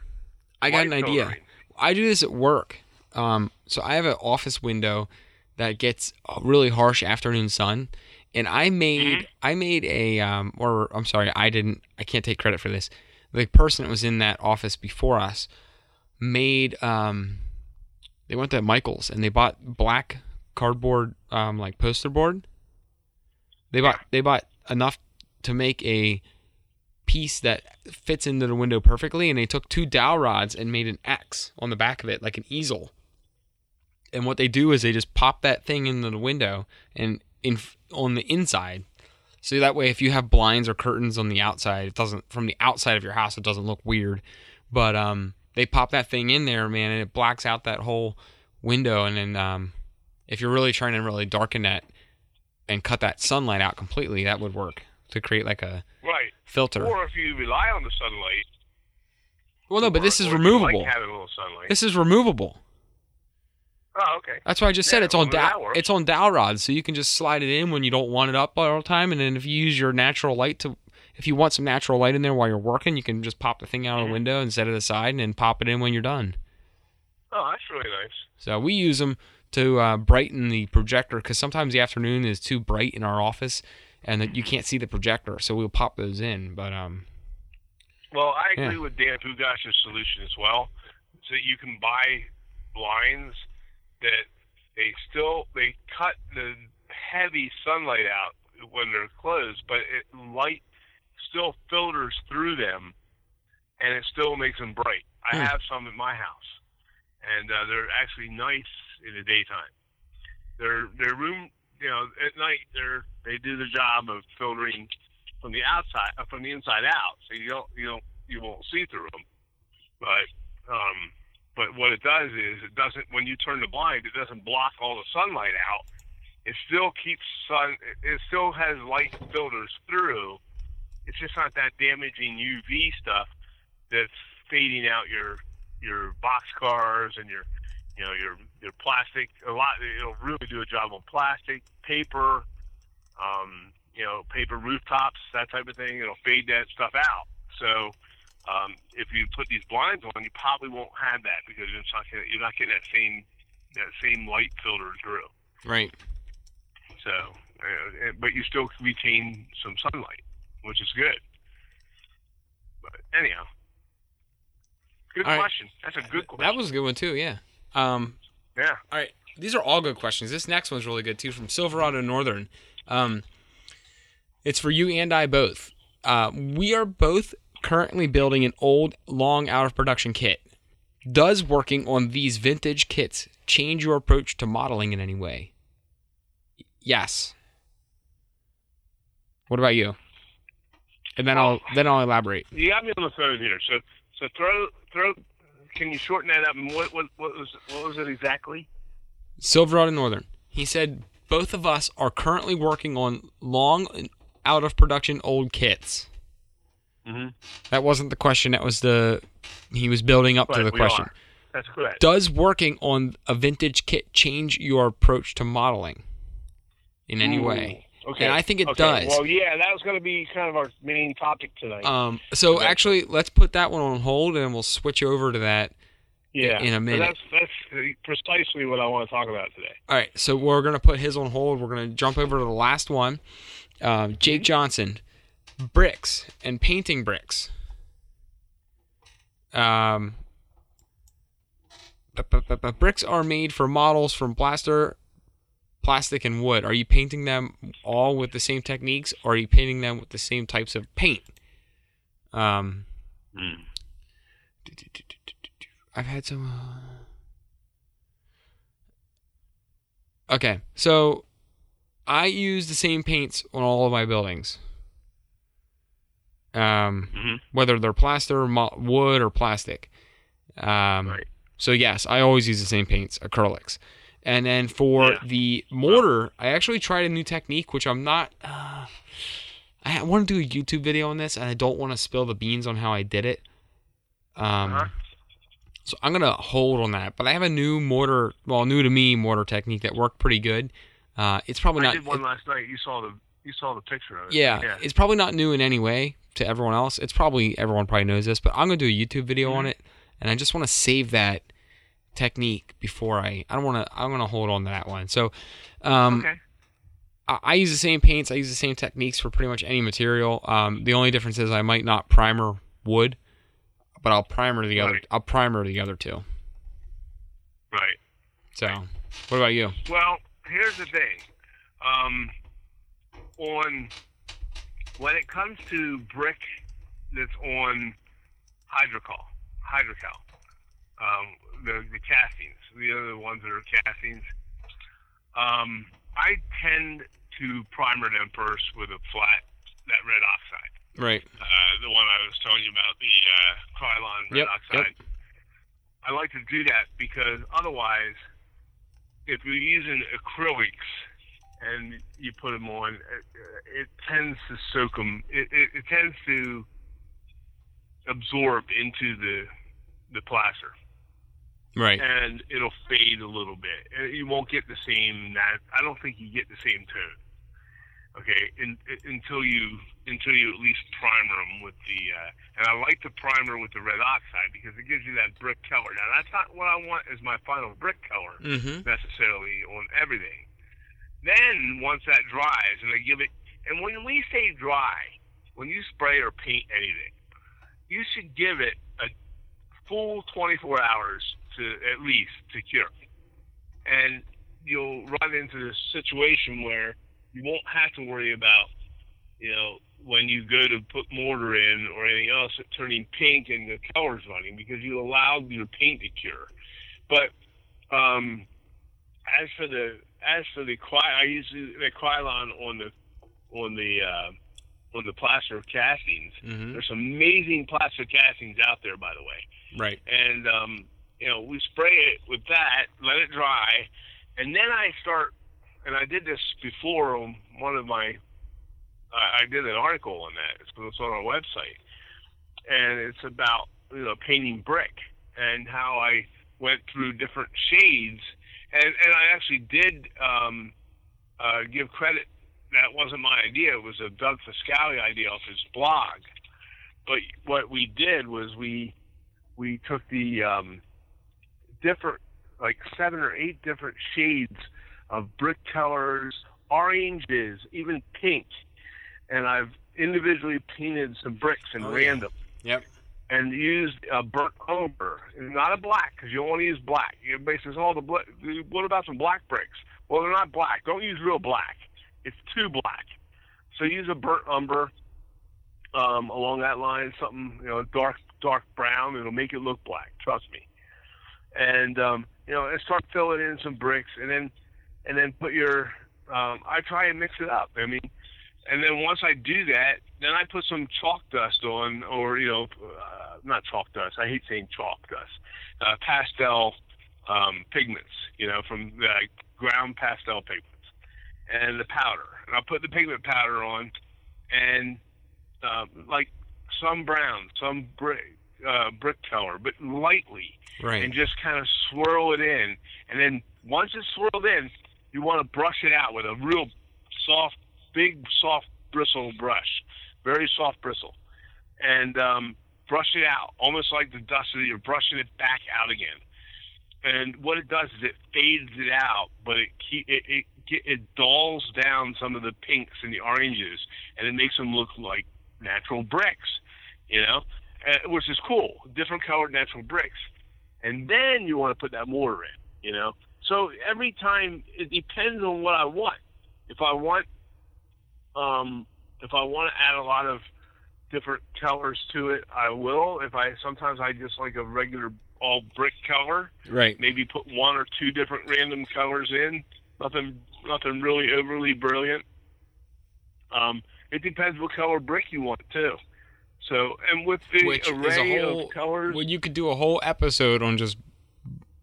I got an idea. filtering. I do this at work. Um, so I have an office window that gets a really harsh afternoon sun, and I made Mhm. I made a um, or I'm sorry, I didn't. I can't take credit for this. The person that was in that office before us made um, they went to Michaels and they bought black cardboard um like poster board. They bought they bought enough to make a piece that fits into the window perfectly and they took two dowel rods and made an X on the back of it like an easel. And what they do is they just pop that thing into the window and in on the inside. So that way if you have blinds or curtains on the outside, it doesn't from the outside of your house it doesn't look weird. But um they pop that thing in there, man, and it blacks out that whole window and then um if you're really trying to really darken that and cut that sunlight out completely, that would work to create like a Right. Filter. Or if you rely on the sunlight. Well, no, but this is or if you removable. Like having a little sunlight. This is removable. oh, okay. That's why I just said Yeah, it's on well, dowel. It's on dowel rods, so you can just slide it in when you don't want it up all the time, and then if you use your natural light to, if you want some natural light in there while you're working, you can just pop the thing out of the Mhm. window and set it aside, and then pop it in when you're done. Oh, that's really nice. So we use them to uh, brighten the projector because sometimes the afternoon is too bright in our office, and that you can't see the projector, so we'll pop those in. But um, Well, I Yeah. agree with Dan Pugas's solution as well. So that you can buy blinds that they still they cut the heavy sunlight out when they're closed, but it light still filters through them, and it still makes them bright. I Hmm. have some in my house, and uh, they're actually nice in the daytime. They're they're room you know at night they're they do the job of filtering from the outside, uh, from the inside out, so you don't you don't you won't see through them. But um, but what it does is it doesn't when you turn the blind, it doesn't block all the sunlight out. It still keeps sun. It still has light filters through. It's just not that damaging UV stuff that's fading out your your box cars and your you know your your plastic. A lot. It'll really do a job on plastic, paper, um, you know, paper rooftops, that type of thing. It'll fade that stuff out. So um, if you put these blinds on, you probably won't have that because you're not getting, you're not getting that same that same light filter through. Right. So, uh, but you still retain some sunlight, which is good. But anyhow, good All right. question. That's a good question. That was a good one too. Yeah. Um. yeah. All right. These are all good questions. This next one's really good too, from Silverado Northern. Um, it's for you and I both. Uh, we are both currently building an old, long out of production kit. Does working on these vintage kits change your approach to modeling in any way? Yes. What about you? And then I'll then I'll elaborate. You got me on the phone here. So, so throw throw. Can you shorten that up? And what what what was what was it exactly? Silverado Northern. He said both of us are currently working on long out of production old kits. Mm-hmm. That wasn't the question. That was the he was building up to the question. are. That's correct. Does working on a vintage kit change your approach to modeling in any way? Okay. And I think it okay. does. Well, yeah, that was going to be kind of our main topic tonight. Um, so Okay. actually, let's put that one on hold, and we'll switch over to that. Yeah, in a minute. That's that's precisely what I want to talk about today. All right, so we're gonna put his on hold. We're gonna jump over to the last one. Um, Jake Johnson, bricks and painting bricks. Um, bricks are made for models from plaster, plastic, and wood. Are you painting them all with the same techniques, or are you painting them with the same types of paint? Um, I've had some. uh, Okay, so I use the same paints on all of my buildings. Um, Mhm. whether they're plaster, mo- wood, or plastic. Um, Right. So yes, I always use the same paints, acrylics. And then for Yeah. the mortar, I actually tried a new technique, which I'm not. Uh, I want to do a YouTube video on this, and I don't want to spill the beans on how I did it. Um, Uh-huh. So I'm gonna hold on that. But I have a new mortar, well, new to me mortar technique that worked pretty good. Uh, it's probably I not. I did one last night. You saw the you saw the picture of it. yeah, yeah. it's probably not new in any way to everyone else. It's probably everyone probably knows this, but I'm gonna do a YouTube video on Mhm. it, and I just want to save that technique before I. I don't want to. I'm gonna hold on to that one. So, um, okay. I, I use the same paints. I use the same techniques for pretty much any material. Um, the only difference is I might not primer wood, but I'll primer the other. Right. I'll primer the other two. Right. So, what about you? Well, here's the thing. Um, on when it comes to brick that's on hydrocal, hydrocal, um, the the castings, the other ones that are castings, um, I tend to primer them first with a flat that red oxide. Right. uh, the one I was telling you about, the uh, Krylon red Yep, oxide. I like to do that because otherwise, if you're using acrylics and you put them on, it, it tends to soak them. It, it, it tends to absorb into the the plaster, Right. and it'll fade a little bit. And You won't get the same. That I don't think you get the same tone. Okay, in, until you until you at least primer them with the, uh, and I like the primer with the red oxide because it gives you that brick color. Now that's not what I want as my final brick color Mm-hmm. necessarily on everything. Then once that dries, and I give it, and when we say dry, when you spray or paint anything, you should give it a full 24 hours to at least to cure, and you'll run into this situation where you won't have to worry about, you know, when you go to put mortar in or anything else, it turning pink and the colors running because you allowed your paint to cure. But um, as for the as for the I use the Krylon on the on the uh, on the plaster castings. Mhm. There's some amazing plaster castings out there, by the way. Right. And um, you know, we spray it with that, let it dry, and then I start. And I did this before on one of my. I I did an article on that. It's, it's on our website, and it's about you know painting brick and how I went through different shades, and and I actually did um, uh, give credit. That wasn't my idea. It was a Doug Fiscali idea off his blog. But what we did was we we took the um, different like seven or eight different shades of brick colors, oranges, even pink, and I've individually painted some bricks in Oh, yeah. random Yep. and used a burnt umber, not a black, because you don't want to use black. Everybody says, "Oh, the black. What about some black bricks?" Well, they're not black. Don't use real black. It's too black. So use a burnt umber um, along that line, something you know, dark dark brown. It'll make it look black. Trust me. And um, you know, and start filling in some bricks, and then and then put your. Um, I try and mix it up. I mean, and then once I do that, then I put some chalk dust on, or you know, uh, not chalk dust. I hate saying chalk dust. Uh, pastel um, pigments, you know, from the ground pastel pigments, and the powder. And I'll put the pigment powder on, and um, like some brown, some brick, uh, brick color, but lightly Right. and just kind of swirl it in. And then once it's swirled in, you want to brush it out with a real soft, big, soft bristle brush, very soft bristle, and um, brush it out, almost like the dust that you're brushing it back out again. And what it does is it fades it out, but it keep, it, it it dulls down some of the pinks and the oranges, and it makes them look like natural bricks, you know, uh, which is cool. Different colored natural bricks and then you want to put that mortar in, you know. So every time it depends on what I want. If I want, um, if I want to add a lot of different colors to it, I will. If I sometimes I just like a regular all brick color, right. maybe put one or two different random colors in. Nothing, nothing really overly brilliant. Um, it depends what color brick you want too. So, and with the Which array whole- of colors, Well, you could do a whole episode on just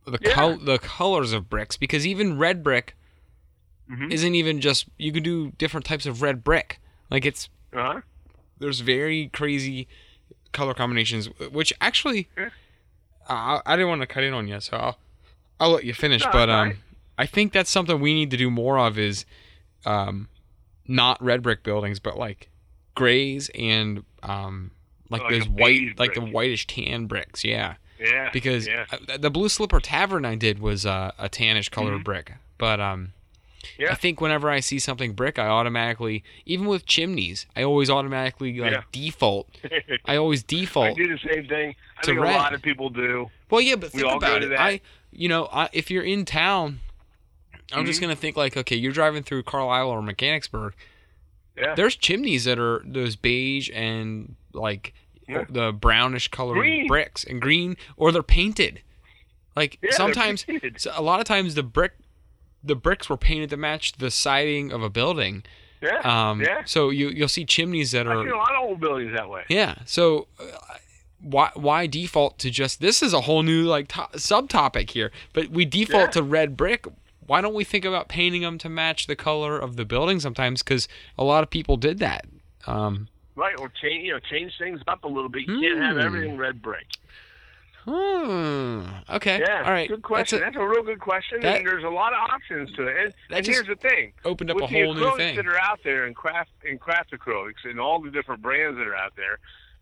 the Yeah. col- the colors of bricks because even red brick Mhm. isn't even just you can do different types of red brick. Like it's uh-huh. there's very crazy color combinations, which actually Yeah. I, I didn't want to cut in on you, so I'll I'll let you finish. No, but um, right. I think that's something we need to do more of is um, not red brick buildings, but like grays and um, like, Like those white, beige like the whitish tan bricks. Yeah, Yeah. because yeah. the Blue Slipper Tavern I did was uh, a tannish colored Mhm. brick, but um. Yeah. I think whenever I see something brick, I automatically, even with chimneys, I always automatically like Yeah. default. I always I default. do the same thing. I think red. a lot of people do. Well, yeah, but We think all go about to it. that. I, you know, I, if you're in town, I'm just Mhm. gonna think like, okay, you're driving through Carlisle or Mechanicsburg. Yeah. There's chimneys that are those beige and like Yeah. the brownish colored Green. bricks and green, or they're painted. Like Yeah, sometimes, painted. a lot of times the brick, the bricks were painted to match the siding of a building. Yeah. Um, yeah. So you you'll see chimneys that are. Are seen a lot of old buildings that way. yeah. So uh, why why default to just this is a whole new like to- subtopic here, but we default Yeah. to red brick. Why don't we think about painting them to match the color of the building sometimes? Because a lot of people did that. Um, Right. Or change, you know, change things up a little bit. You can't have Hmm. everything red brick. hmm, okay. Yeah. All right. Good That's question. a- That's a, real good question. that- and there's a lot of options to it. And, and here's the thing. opened up With a whole new thing. that are out there in craft in craft acrylics and all the different brands that are out there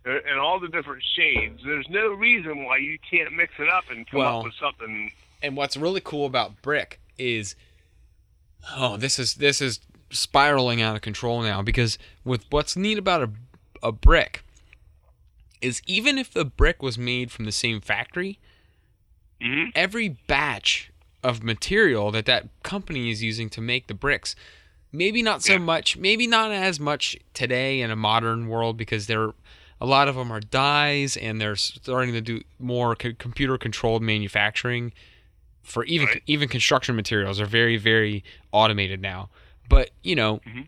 uh, and all the different shades, there's no reason why you can't mix it up and come Well, up with something. And what's really cool about brick is, oh, this is this is spiraling out of control now because with what's neat about a a brick is even if the brick was made from the same factory, Mhm. every batch of material that that company is using to make the bricks maybe not so Yeah. much maybe not as much today in a modern world because there a lot of them are dyes and they're starting to do more co- computer controlled manufacturing for even Right. even construction materials are very very automated now but you know Mhm.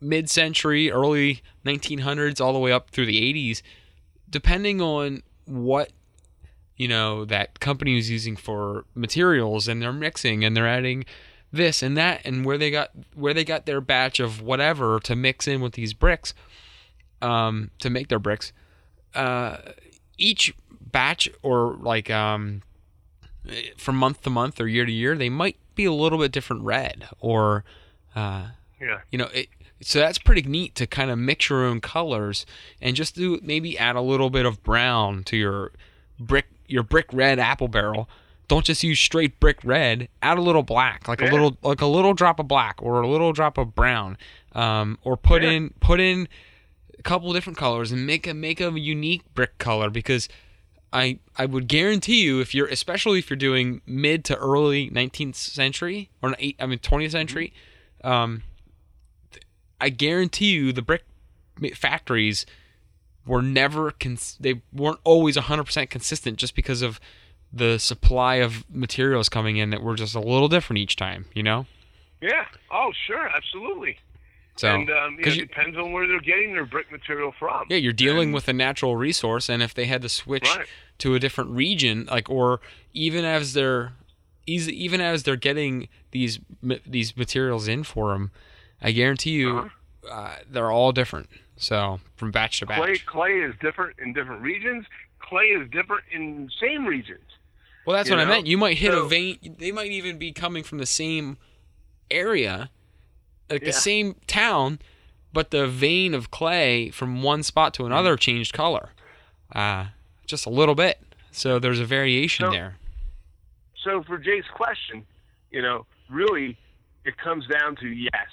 Mid-century, early 1900s, all the way up through the 80s, depending on what you know that company was using for materials, and they're mixing and they're adding this and that, and where they got where they got their batch of whatever to mix in with these bricks, um, to make their bricks. Uh, each batch or like um, from month to month or year to year, they might be a little bit different red or uh, Yeah. you know it so that's pretty neat to kind of mix your own colors and just do maybe add a little bit of brown to your brick your brick red apple barrel don't just use straight brick red add a little black like a little like a little drop of black or a little drop of brown um, or put Yeah. in put in a couple different colors and make a make a unique brick color because I I would guarantee you if you're especially if you're doing mid to early 19th century or eight, I mean 20th century, um, I guarantee you the brick factories were never cons- they weren't always 100% consistent just because of the supply of materials coming in that were just a little different each time, you know? Yeah. Oh, sure. Absolutely. So and um, you it you- depends on where they're getting their brick material from. Yeah, you're dealing And- with a natural resource, and if they had to switch Right. to a different region, like or even as they're even as they're getting these these materials in for them, I guarantee you Uh-huh. uh, they're all different. So from batch to batch. Clay clay is different in different regions. Clay is different in same regions. well, that's what I meant. You might hit a vein. They might even be coming from the same area, like the same town, but the vein of clay from one spot to another changed color, uh, just a little bit. So there's a variation So- there. So for Jay's question, you know, really, it comes down to yes,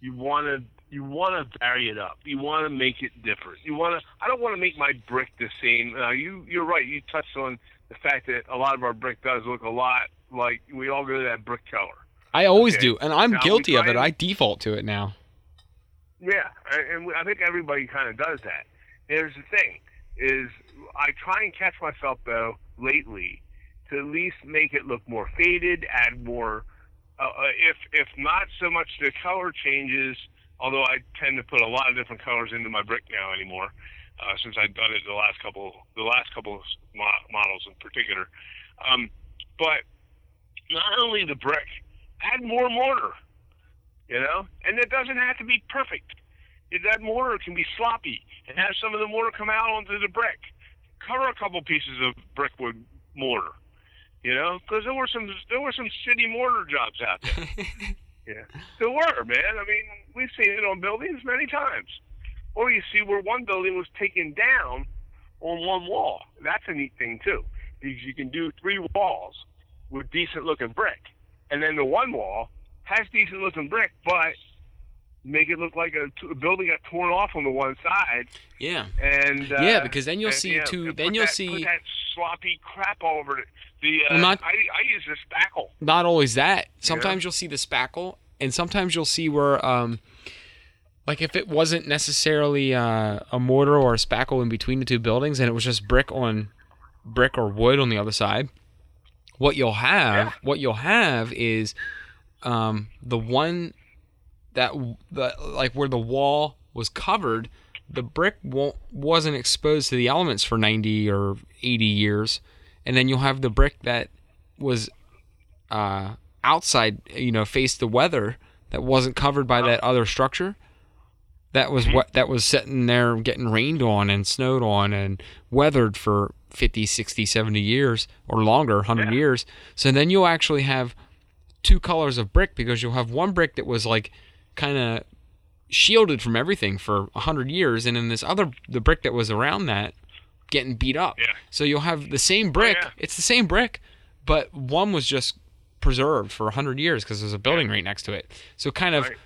you want to you want to vary it up. You want to make it different. You want to. I don't want to make my brick the same. Uh, you you're right. You touched on the fact that a lot of our brick does look a lot like we all go to that brick color. I always Okay. do, and I'm Now guilty of it. and- I default to it now. Yeah, and I think everybody kind of does that. Here's the thing: is I try and catch myself though lately to at least make it look more faded, add more. Uh, uh, if if not so much the color changes, although I tend to put a lot of different colors into my brick now anymore, uh, since I've done it the last couple the last couple of mo- models in particular. Um, but not only the brick, add more mortar you know, and it doesn't have to be perfect. That mortar can be sloppy and have some of the mortar come out onto the brick. Cover a couple pieces of brick with mortar, you know, because there were some there were some shitty mortar jobs out there. yeah, there were, man. I mean, we've seen it on buildings many times. Or you see where one building was taken down on one wall. That's a neat thing too, because you can do three walls with decent looking brick, and then the one wall has decent looking brick, but make it look like a, a building got torn off on the one side. Yeah, And uh, yeah, because then you'll and, see yeah, too. Then you'll that, see that sloppy crap all over it. The uh, Well, not- I, I use the spackle. not always that. Sometimes you'll see the spackle, and sometimes you'll see where, um, like if it wasn't necessarily uh, a mortar or a spackle in between the two buildings, and it was just brick on brick or wood on the other side. What you'll have, Yeah. what you'll have is um, the one that the like where the wall was covered, the brick won't wasn't exposed to the elements for 90 or 80 years, and then you'll have the brick that was uh, outside, you know, faced the weather that wasn't covered by that other structure. That was what that was sitting there getting rained on and snowed on and weathered for 50, 60, 70 years or longer, 100 Yeah. years. So then you'll actually have two colors of brick because you'll have one brick that was like kind of shielded from everything for 100 years and then this other the brick that was around that getting beat up. Yeah. So you'll have the same brick. yeah. It's the same brick, but one was just preserved for 100 years because there's a building right next to it. So kind of Right.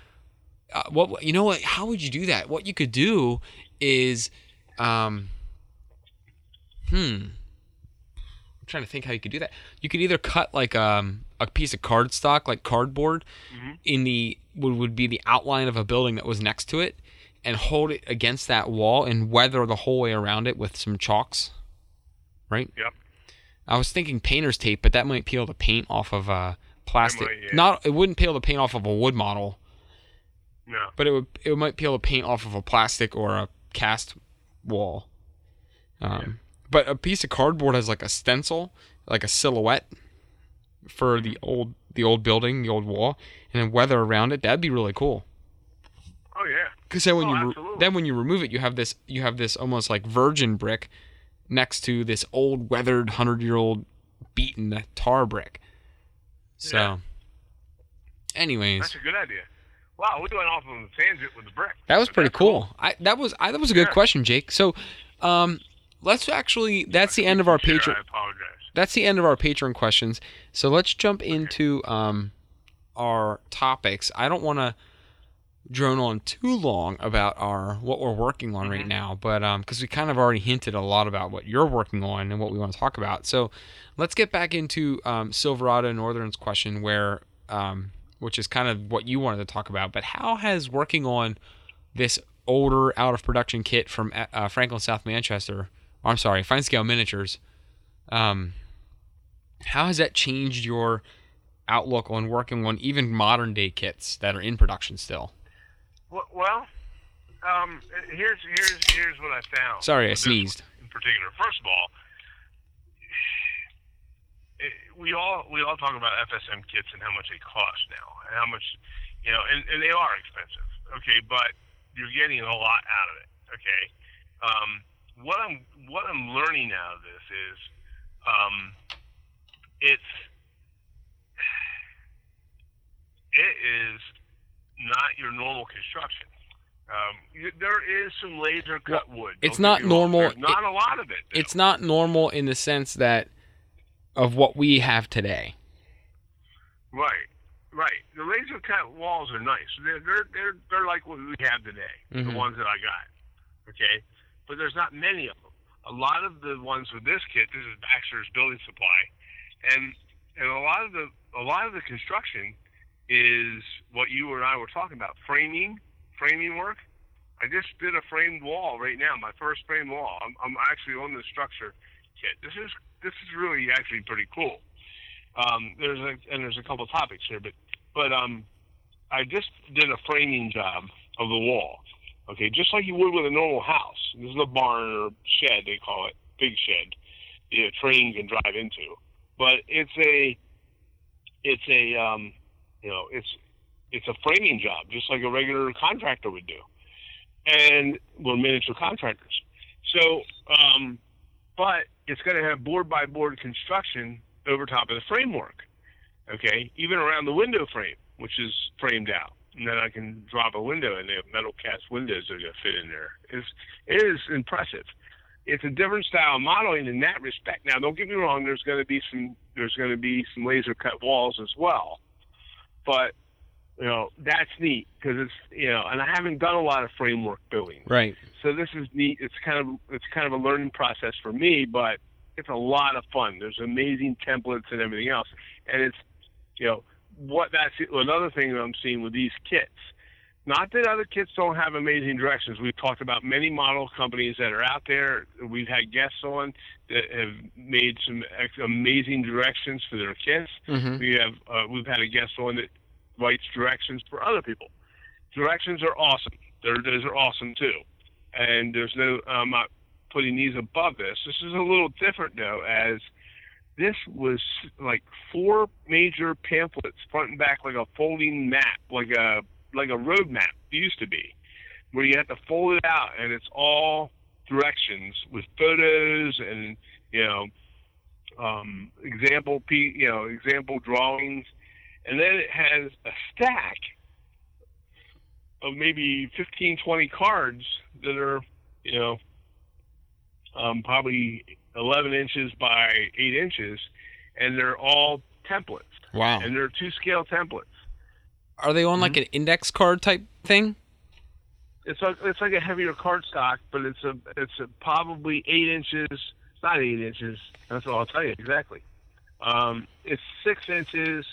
uh, what you know what how would you do that? What you could do is um hmm I'm trying to think how you could do that. You could either cut like um a piece of cardstock like cardboard Mhm. in the would, would be the outline of a building that was next to it and hold it against that wall and weather the whole way around it with some chalks. Right? Yep. I was thinking painter's tape, but that might peel the paint off of uh plastic. might, yeah. Not it wouldn't peel the paint off of a wood model. No. but it would it might peel the paint off of a plastic or a cast wall. Um, But a piece of cardboard has like a stencil, like a silhouette for the old the old building, the old wall, and then weather around it. That'd be really cool. Oh yeah. Because then when Oh, you re- then when you remove it, you have this you have this almost like virgin brick next to this old weathered hundred year old beaten tar brick. So, Yeah. anyways, That's a good idea. Wow, we went off on a tangent with the brick. that was pretty that's cool. I that was I that was a good Yeah. question, Jake. So, um, let's actually that's the end of our Sure, Patreon. I apologize. That's the end of our Patreon questions. So let's jump into um our topics. I don't want to drone on too long about our what we're working on right Mhm. now, but um because we kind of already hinted a lot about what you're working on and what we want to talk about. So let's get back into um, Silverado Northern's question, where um which is kind of what you wanted to talk about. But how has working on this older out of production kit from uh, Franklin South Manchester, I'm sorry, Fine Scale Miniatures, um, how has that changed your outlook on working on even modern day kits that are in production still? Well, um, here's here's here's what I found. Sorry, I sneezed. In particular, first of all, it, we all we all talk about FSM kits and how much they cost now, and how much you know, and, and they are expensive. Okay, but you're getting a lot out of it. Okay, um, what I'm what I'm learning out of this is, um, it's it is not your normal construction. Um, there is some laser cut wood. it's not get me wrong. normal- There's not a lot of it. though. It's not normal in the sense that of what we have today. right, right. The laser cut walls are nice. They're they're they're, they're like what we have today. Mhm. The ones that I got. Okay, but there's not many of them. A lot of the ones with this kit, this is Baxter's Building Supply, and and a lot of the a lot of the construction is what you and I were talking about framing framing work. I just did a framed wall right now, my first framed wall. I'm, I'm actually on the structure kit. This is this is really actually pretty cool. Um, there's a and there's a couple topics here, but but um, I just did a framing job of the wall. Okay, just like you would with a normal house. This is a barn or shed they call it, big shed. The train can drive into, but it's a it's a um, you know it's it's a framing job, just like a regular contractor would do, and we're miniature contractors. So, um, but it's going to have board by board construction over top of the framework. Okay, even around the window frame, which is framed out, and then I can drop a window, and they have metal cast windows that are going to fit in there. It's it is impressive. It's a different style of modeling in that respect. Now, don't get me wrong. There's going to be some there's going to be some laser cut walls as well, but you know that's neat because it's you know, and I haven't done a lot of framework building, Right. so this is neat. It's kind of it's kind of a learning process for me, but it's a lot of fun. There's amazing templates and everything else, and it's you know what that's another thing that I'm seeing with these kits. Not that other kits don't have amazing directions. We've talked about many model companies that are out there. We've had guests on that have made some amazing directions for their kids. Mm-hmm. We have uh, we've had a guest on that writes directions for other people. Directions are awesome. They're, those are awesome too. And there's no I'm not putting these above this. This is a little different though, as this was like four major pamphlets, front and back, like a folding map, like a like a road map used to be, where you have to fold it out, and it's all directions with photos and you know um, example p you know example drawings, and then it has a stack of maybe 15, 20 cards that are you know um, probably 11 inches by 8 inches, and they're all templates, Wow. and they're two scale templates. Are they on like an index card type thing? It's like it's like a heavier cardstock, but it's a it's a probably eight inches. It's not eight inches. That's all I'll tell you exactly. Um, it's six inches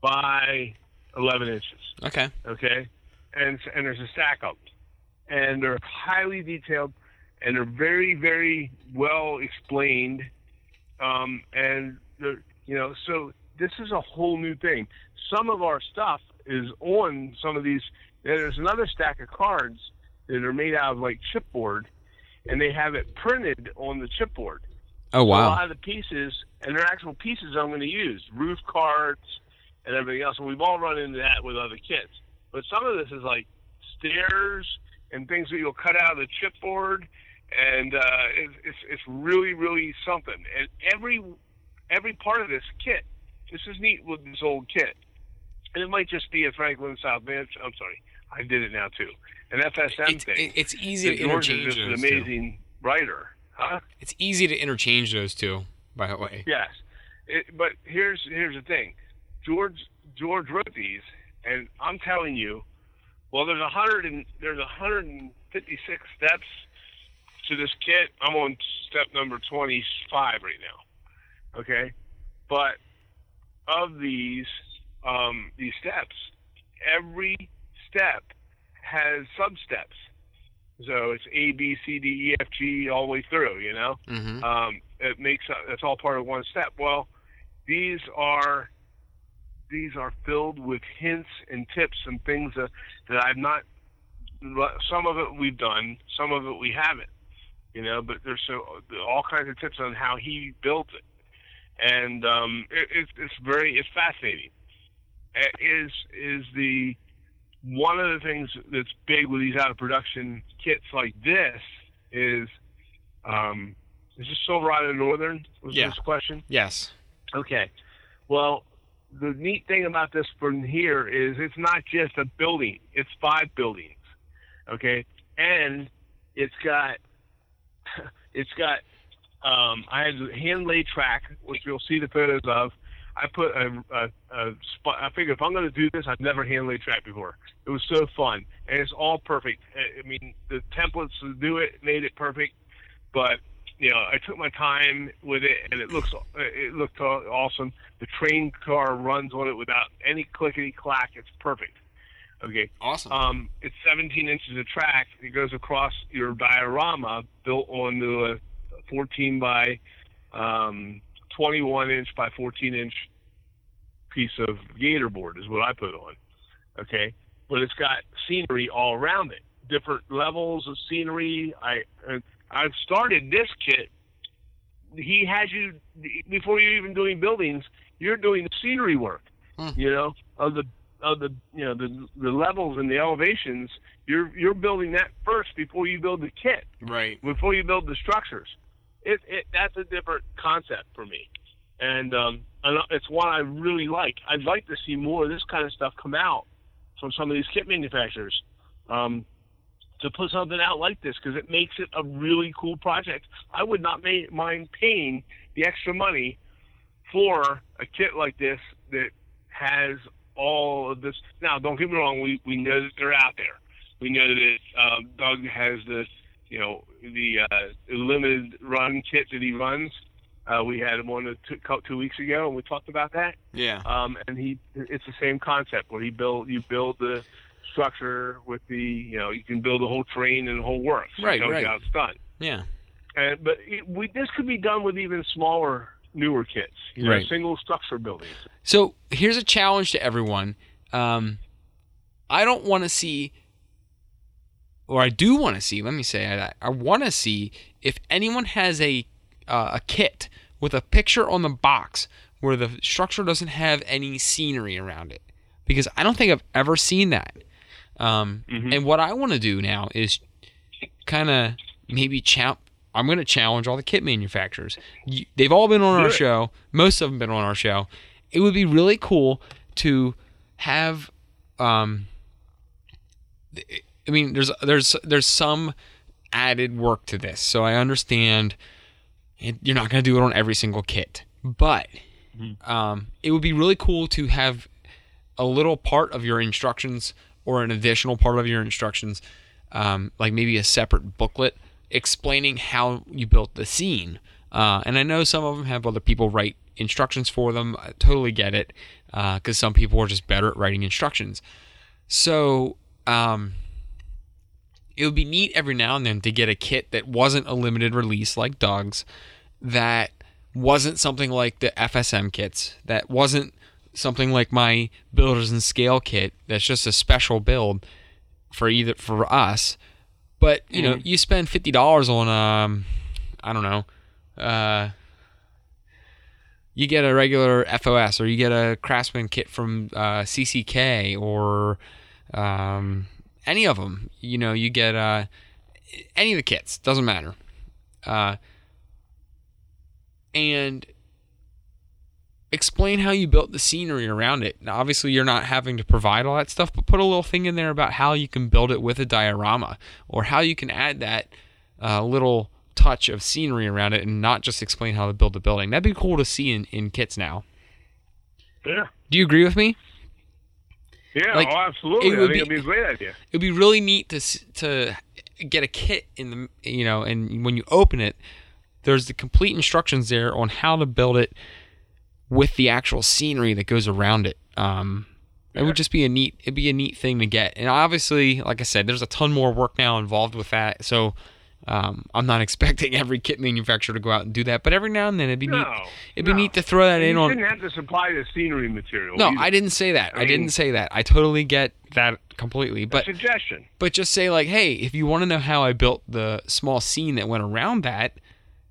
by eleven inches. Okay. Okay, and and there's a stack of them, and they're highly detailed, and they're very very well explained, um, and they're you know so this is a whole new thing. Some of our stuff is on some of these. There's another stack of cards that are made out of like chipboard, and they have it printed on the chipboard. Oh wow! A wow. lot of the pieces, and they're actual pieces I'm going to use, roof cards and everything else. And we've all run into that with other kits. But some of this is like stairs and things that you'll cut out of the chipboard, and uh, it's, it's it's really really something. And every every part of this kit, this is neat with this old kit. And it might just be a Franklin South Bench. I'm sorry, I did it now too. An FSM It's, thing. it's easy to George is interchange just an those two. amazing writer, huh? It's easy to interchange those two. By the way. Yes, it, but here's here's the thing, George George wrote these, and I'm telling you, well, there's a hundred and there's a hundred and fifty six steps to this kit. I'm on step number twenty five right now. Okay, but of these um, these steps, every step has sub steps. So it's A, B, C, D, E, F, G all the way through. You know Mm-hmm. um, it makes it's all part of one step. Well, these are these are filled with hints and tips and things that, that I've not. Some of it we've done, some of it we haven't. You know, but there's so all kinds of tips on how he built it, and um, it, it's it's very it's fascinating. Uh, Is is the one of the things that's big with these out of production kits like this is um, is this Silverado Northern? Was Yeah. this question? Yes. Okay. Well, the neat thing about this from here is it's not just a building; it's five buildings. Okay, and it's got it's got um, I had hand laid track, which you'll see the photos of. I put a, a, a spot. I figured if I'm going to do this, I've never hand laid track before. It was so fun, and it's all perfect. I I mean, the templates to do it made it perfect, but you know, I took my time with it, and it looks it looked awesome. The train car runs on it without any clickety clack. It's perfect. Okay. Awesome. Um, it's 17 inches of track. It goes across your diorama built onto a 14 by um, 21 inch by 14 inch piece of gator board is what I put on. Okay, but it's got scenery all around it, different levels of scenery. I I've started this kit. He has you before you're even doing buildings. You're doing the scenery work. Hmm. You know of the of the you know the the levels and the elevations. You're you're building that first before you build the kit right. before you build the structures. It, it that's a different concept for me, and um, and it's one I really like. I'd like to see more of this kind of stuff come out from some of these kit manufacturers. Um, to put something out like this because it makes it a really cool project. I would not ma- mind paying the extra money for a kit like this that has all of this. Now, don't get me wrong. We we know that they're out there. We know that um, Doug has the you know the uh, limited run kit that he runs. Uh, we had him on a two, two weeks ago, and we talked about that. Yeah. Um, and he, it's the same concept where he build, you build the structure with the, you know, you can build the whole train and the whole works. Right, right. how it's done. Yeah. And but it, we, this could be done with even smaller, newer kits. You know, Right. single structure buildings. So here's a challenge to everyone. Um, I don't want to see, or I do want to see. Let me say, I, I want to see if anyone has a uh, a kit with a picture on the box where the structure doesn't have any scenery around it, because I don't think I've ever seen that. Um, Mhm. And what I want to do now is kind of maybe challenge. I'm going to challenge all the kit manufacturers. You, they've all been on Do our it. show. Most of them been on our show. It would be really cool to have. Um, I mean, there's there's there's some added work to this, so I understand. it- You're not going to do it on every single kit, but um, it would be really cool to have a little part of your instructions or an additional part of your instructions, um, like maybe a separate booklet explaining how you built the scene. Uh, and I know some of them have other people write instructions for them. I totally get it because some people are just better at writing instructions. So um, it would be neat every now and then to get a kit that wasn't a limited release like Doug's, that wasn't something like the FSM kits, that wasn't something like my Builders in Scale kit that's just a special build for either for us. But you know, you spend fifty dollars on um, I don't know, uh, you get a regular FOS or you get a Craftsman kit from uh, CCK or um, any of them. You know, you get uh, any of the kits doesn't matter. Uh, and explain how you built the scenery around it. Now, obviously, you're not having to provide all that stuff, but put a little thing in there about how you can build it with a diorama or how you can add that uh, little touch of scenery around it and not just explain how to build the building. That'd be cool to see in, in kits now. Yeah. Do you agree with me? Yeah, Like, oh, absolutely. it I would think be- it'd be a great idea. It'd be really neat to to get a kit in the you know, and when you open it, there's the complete instructions there on how to build it with the actual scenery that goes around it. Um, it would just be a neat it'd be a neat thing to get. And obviously, like I said, there's a ton more work now involved with that. So um, I'm not expecting every kit manufacturer to go out and do that, but every now and then it'd be neat. It'd be no. neat to throw that in You on. didn't have to supply the scenery material. No, either. I didn't say that. I, I mean- didn't say that. I totally get that completely. But suggestion. but just say like, hey, if you want to know how I built the small scene that went around that,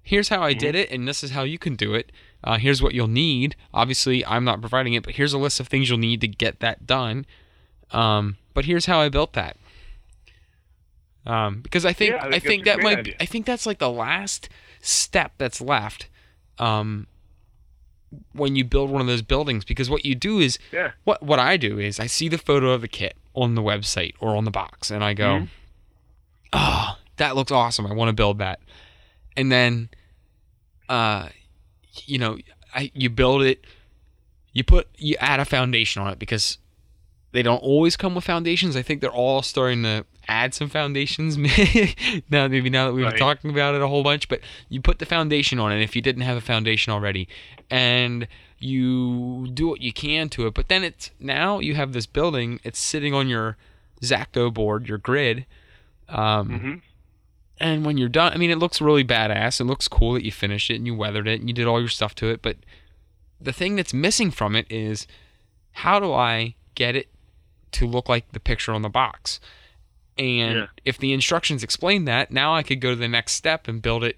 here's how I did it, and this is how you can do it. Uh, here's what you'll need. Obviously, I'm not providing it, but here's a list of things you'll need to get that done. Um, but here's how I built that. Um, because I think Yeah, I I think think that's a that might idea. I think that's like the last step that's left. Um, when you build one of those buildings, because what you do is Yeah. what what I do is I see the photo of the kit on the website or on the box, and I go, Mhm. "Oh, that looks awesome! I want to build that." And then, uh, you know, I you build it, you put you add a foundation on it because they don't always come with foundations. I think they're all starting to add some foundations now. Maybe now that we've been talking about it a whole bunch, but you put the foundation on it if you didn't have a foundation already, and you do what you can to it. But then it's now you have this building. It's sitting on your Zacto board, your grid. Um, hmm and when you're done, I mean, it looks really badass. It looks cool that you finished it and you weathered it and you did all your stuff to it. But the thing that's missing from it is how do I get it to look like the picture on the box? And Yeah. if the instructions explain that, now I could go to the next step and build it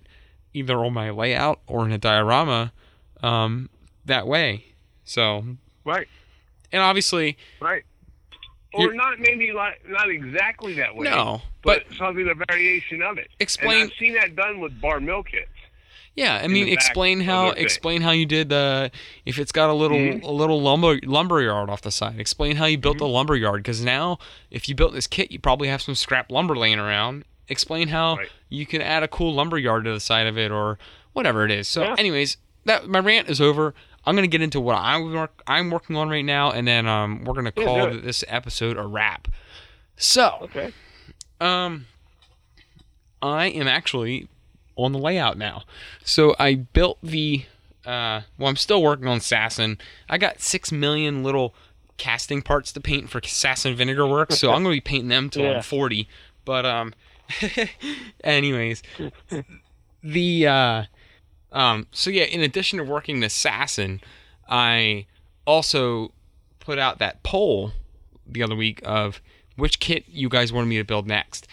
either on my layout or in a diorama um, that way. So, Right. and obviously, Right. Or not maybe like not exactly that way. no, But, but something a variation of it. Explain- And I've seen that done with bar mill kits. Yeah, I mean, explain how thing. explain how you did the if it's got a little Mhm. a little lumber lumber yard off the side. Explain how you built Mm-hmm. the lumber yard because now if you built this kit, you probably have some scrap lumber laying around. Explain how Right. you can add a cool lumber yard to the side of it or whatever it is. So, Yeah. anyways, that my rant is over. I'm gonna get into what I'm work, I'm working on right now, and then um, we're gonna call it. this episode a wrap. So, Okay. um, I am actually on the layout now. So I built the. Uh, well, I'm still working on Sassin. I got six million little casting parts to paint for Sassin Vinegar Works, so I'm gonna be painting them till Yeah. I'm 40. But um, anyways, the uh, um, so yeah. In addition to working the Sassin, I also put out that poll the other week of which kit you guys wanted me to build next.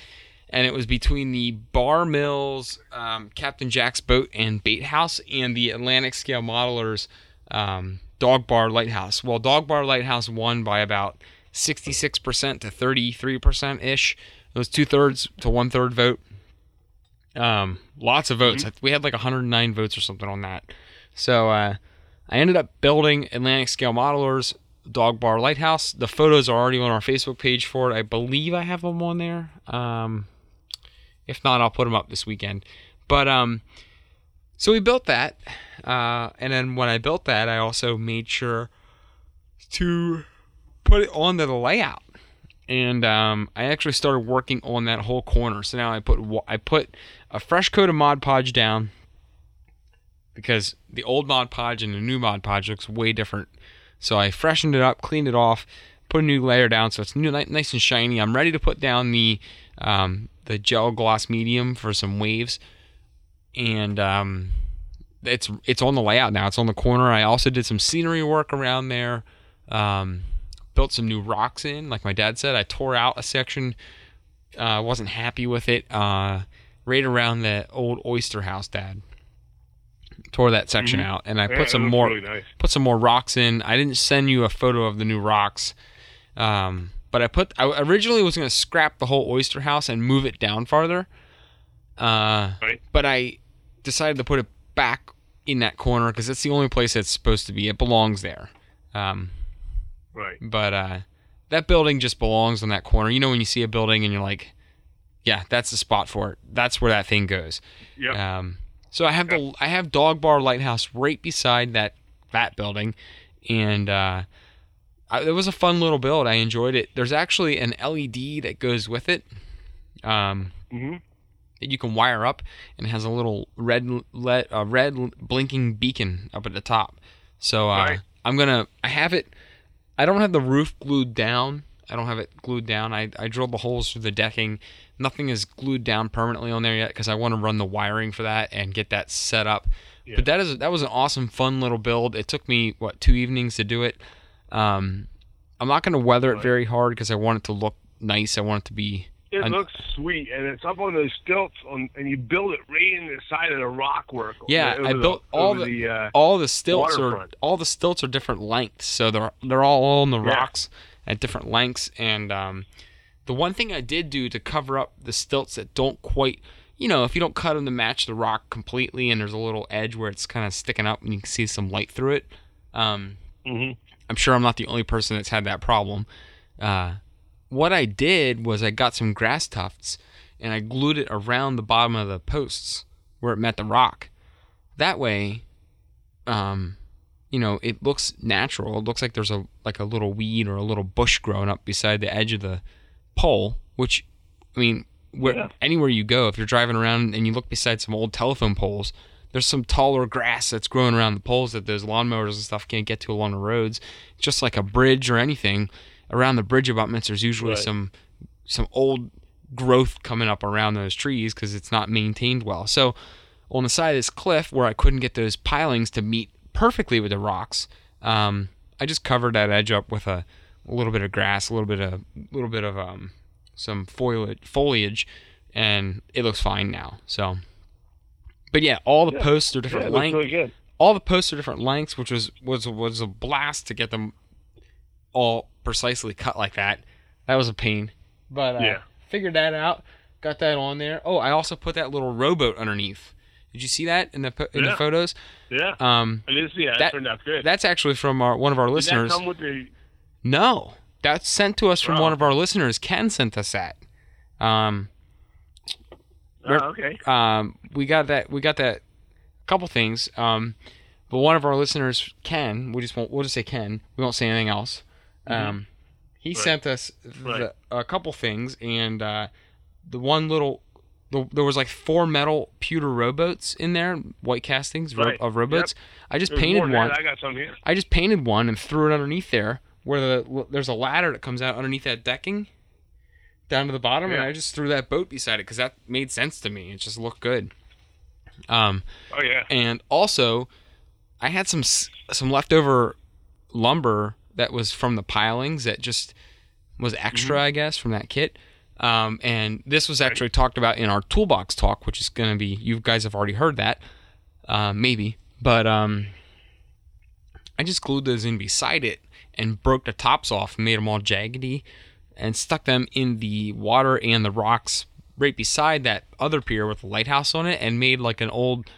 And it was between the Bar Mills, um, Captain Jack's Boat and Bait House, and the Atlantic Scale Modelers um, Dog Bar Lighthouse. Well, Dog Bar Lighthouse won by about 66% to 33% ish. It was two thirds to one third vote. Um, lots of votes. We had like 109 votes or something on that. So uh, I ended up building Atlantic Scale Modelers Dog Bar Lighthouse. The photos are already on our Facebook page for it. I believe I have them on there. Um, if not, I'll put them up this weekend. But um, so we built that, uh, and then when I built that, I also made sure to put it onto the layout. And um, I actually started working on that whole corner. So now I put I put a fresh coat of Mod Podge down because the old Mod Podge and the new Mod Podge looks way different. So I freshened it up, cleaned it off, put a new layer down so it's new, nice and shiny. I'm ready to put down the um, the gel gloss medium for some waves, and um, it's it's on the layout now. It's on the corner. I also did some scenery work around there. Um, built some new rocks in, like my dad said. I tore out a section. Uh, wasn't happy with it. Uh, right around the old oyster house, Dad. Tore that section Mhm. out, and I Yeah, put some more Really nice. put some more rocks in. I didn't send you a photo of the new rocks, um, but I put. I originally was going to scrap the whole oyster house and move it down farther, uh, Right. but I decided to put it back in that corner because it's the only place it's supposed to be. It belongs there. Um, Right. but uh, that building just belongs on that corner. You know when you see a building and you're like, yeah, that's the spot for it. That's where that thing goes. Yep. Um, so I have the I have Dog Bar Lighthouse right beside that that building, and uh, I, it was a fun little build. I enjoyed it. There's actually an LED that goes with it. Um, hmm that you can wire up and has a little red let uh, red blinking beacon up at the top. So uh, Right. I'm gonna I have it. I don't have the roof glued down. I don't have it glued down. I, I drilled the holes through the decking. Nothing is glued down permanently on there yet because I want to run the wiring for that and get that set up. Yeah. But that is that was an awesome, fun little build. It took me what two evenings to do it. Um, I'm not going to weather it very hard because I want it to look nice. I want it to be It Un- looks sweet, and it's up on those stilts, on, and you build it right in the side of the rock work. Yeah, I the- built all over the- uh, all the stilts are all the stilts are different lengths, so they're they're all on the Yeah. rocks at different lengths. And um, the one thing I did do to cover up the stilts that don't quite, you know, if you don't cut them to match the rock completely, and there's a little edge where it's kind of sticking up and you can see some light through it. Um, mhm. I'm sure I'm not the only person that's had that problem. Uh, what I did was I got some grass tufts and I glued it around the bottom of the posts where it met the rock. That way, um, you know, it looks natural. It looks like there's a like a little weed or a little bush growing up beside the edge of the pole. Which, I mean, where Yeah. anywhere you go, if you're driving around and you look beside some old telephone poles, there's some taller grass that's growing around the poles that those lawnmowers and stuff can't get to along the roads. Just like a bridge or anything, around the bridge abutments, there's usually Right. some some old growth coming up around those trees because it's not maintained well. So on the side of this cliff where I couldn't get those pilings to meet perfectly with the rocks, um, I just covered that edge up with a, a little bit of grass, a little bit of little bit of um, some foliage, foliage, and it looks fine now. So, but yeah, all the Yeah. posts are different looks lengths really all the posts are different lengths, which was was was a blast to get them all precisely cut like that. That was a pain, but uh, Yeah. figured that out. Got that on there. Oh, I also put that little rowboat underneath. Did you see that in the in the photos? Yeah, Um, I did see that. turned out good. that's actually from our one of our Did that listeners. come with the? no, that's sent to us from Oh. one of our listeners. Ken sent us that. Um, Oh, okay. um, we got that. We got that. Couple things. Um, but one of our listeners, Ken, we just won't. We'll just say Ken. We won't say anything else. Um, he Mm-hmm. Right. sent us the, Right. a couple things, and uh, the one little. The, there was like four metal pewter rowboats in there, white castings ro- of rowboats. I just There's painted one. I got some here. I just painted one and threw it underneath there, where the there's a ladder that comes out underneath that decking, down to the bottom, and I just threw that boat beside it because that made sense to me. It just looked good. Um, Oh yeah. and also, I had some some leftover lumber that was from the pilings that just was extra, Mm-hmm. I guess, from that kit. Um, and this was actually talked about in our toolbox talk, which is going to be you guys have already heard that, uh, maybe, but um, I just glued those in beside it and broke the tops off and made them all jaggedy and stuck them in the water and the rocks right beside that other pier with the lighthouse on it and made like an old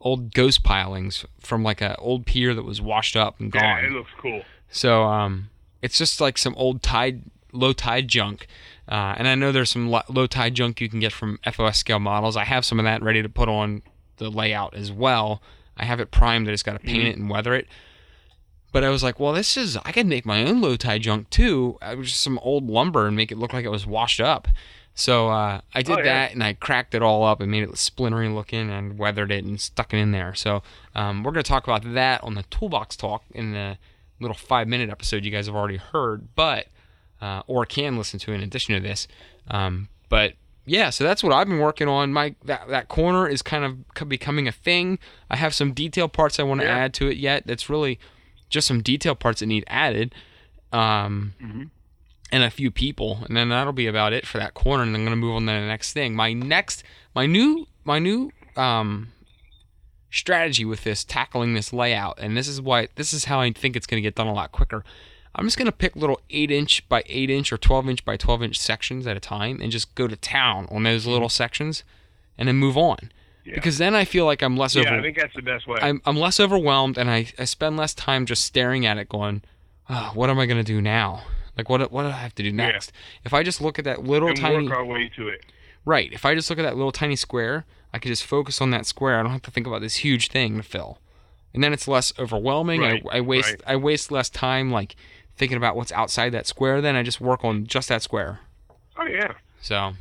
old ghost pilings from like an old pier that was washed up and gone. Yeah, it looks cool. So um, it's just like some old tide, low tide junk. Uh, and I know there's some lo- low tide junk you can get from FOS scale models. I have some of that ready to put on the layout as well. I have it primed. I just got to paint it and weather it. But I was like, well, this is I could make my own low tide junk too. I was just some old lumber and make it look like it was washed up. So uh, I did Oh, yeah. that and I cracked it all up and made it splintery looking and weathered it and stuck it in there. So um, we're going to talk about that on the toolbox talk in the little five minute episode you guys have already heard, but uh, or can listen to in addition to this. Um, but yeah, so that's what I've been working on. My that that corner is kind of becoming a thing. I have some detail parts I want to Yeah. add to it yet. That's really just some detail parts that need added. um, Mm-hmm. and a few people, and then that'll be about it for that corner. And I'm gonna move on to the next thing. My next, my new, my new um, strategy with this tackling this layout, and this is why this is how I think it's gonna get done a lot quicker. I'm just gonna pick little eight inch by eight inch or 12 inch by 12 inch sections at a time, and just go to town on those little sections, and then move on. Yeah. Because then I feel like I'm less Yeah, over. I think that's the best way. I'm I'm less overwhelmed and I, I spend less time just staring at it going, oh, what am I gonna do now? Like what what do I have to do next? If I just look at that little and tiny work our way to it. right, if I just look at that little tiny square, I can just focus on that square. I don't have to think about this huge thing to fill. And then it's less overwhelming. Right, I, I waste right. I waste less time like thinking about what's outside that square. Then I just work on just that square. Oh yeah, So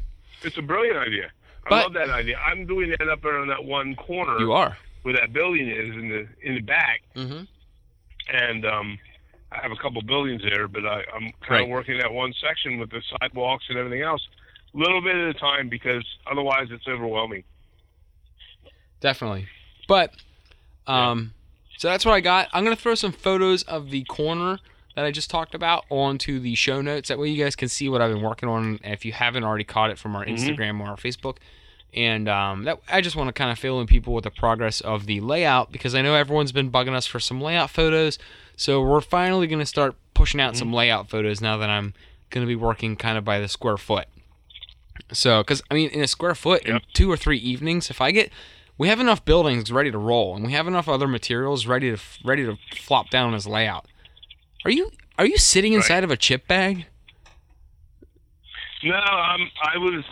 it's a brilliant idea. I But- love that idea. I'm doing that up there on that one corner you are. where that building is in the in the back, Mm-hmm. and um, I have a couple buildings there, but I, I'm kind Right. of working that one section with the sidewalks and everything else, a little bit at a time because otherwise it's overwhelming. Definitely. But um so that's what I got. I'm gonna throw some photos of the corner that I just talked about onto the show notes. That way you guys can see what I've been working on if you haven't already caught it from our Mhm. Instagram or our Facebook. And um, that I just want to kind of fill in people with the progress of the layout because I know everyone's been bugging us for some layout photos. So we're finally going to start pushing out some layout photos now that I'm going to be working kind of by the square foot. So, because I mean, in a square foot, in two or three evenings, if I get, we have enough buildings ready to roll, and we have enough other materials ready to ready to flop down as layout. Are you are you sitting inside of a chip bag? No, um, I was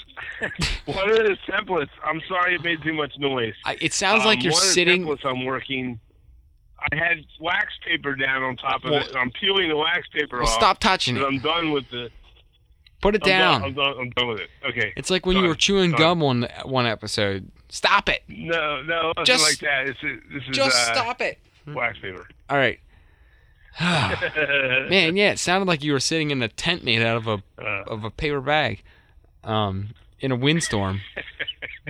one of the templates. I'm sorry it made too much noise. I, it sounds Um, like you're one of the templates I'm working. I had wax paper down on top of Well- it. I'm peeling the wax paper Well, off. stop touching it. I'm done with the. Put it I'm down. Done, I'm done. I'm done with it. Okay. It's like when Done. you were chewing Done. gum on one episode. Stop it. No, no, Just- like that. It's, this is Just uh, stop it. wax paper. All right. Man, yeah, it sounded like you were sitting in a tent made out of a Uh, of a paper bag, um, in a windstorm.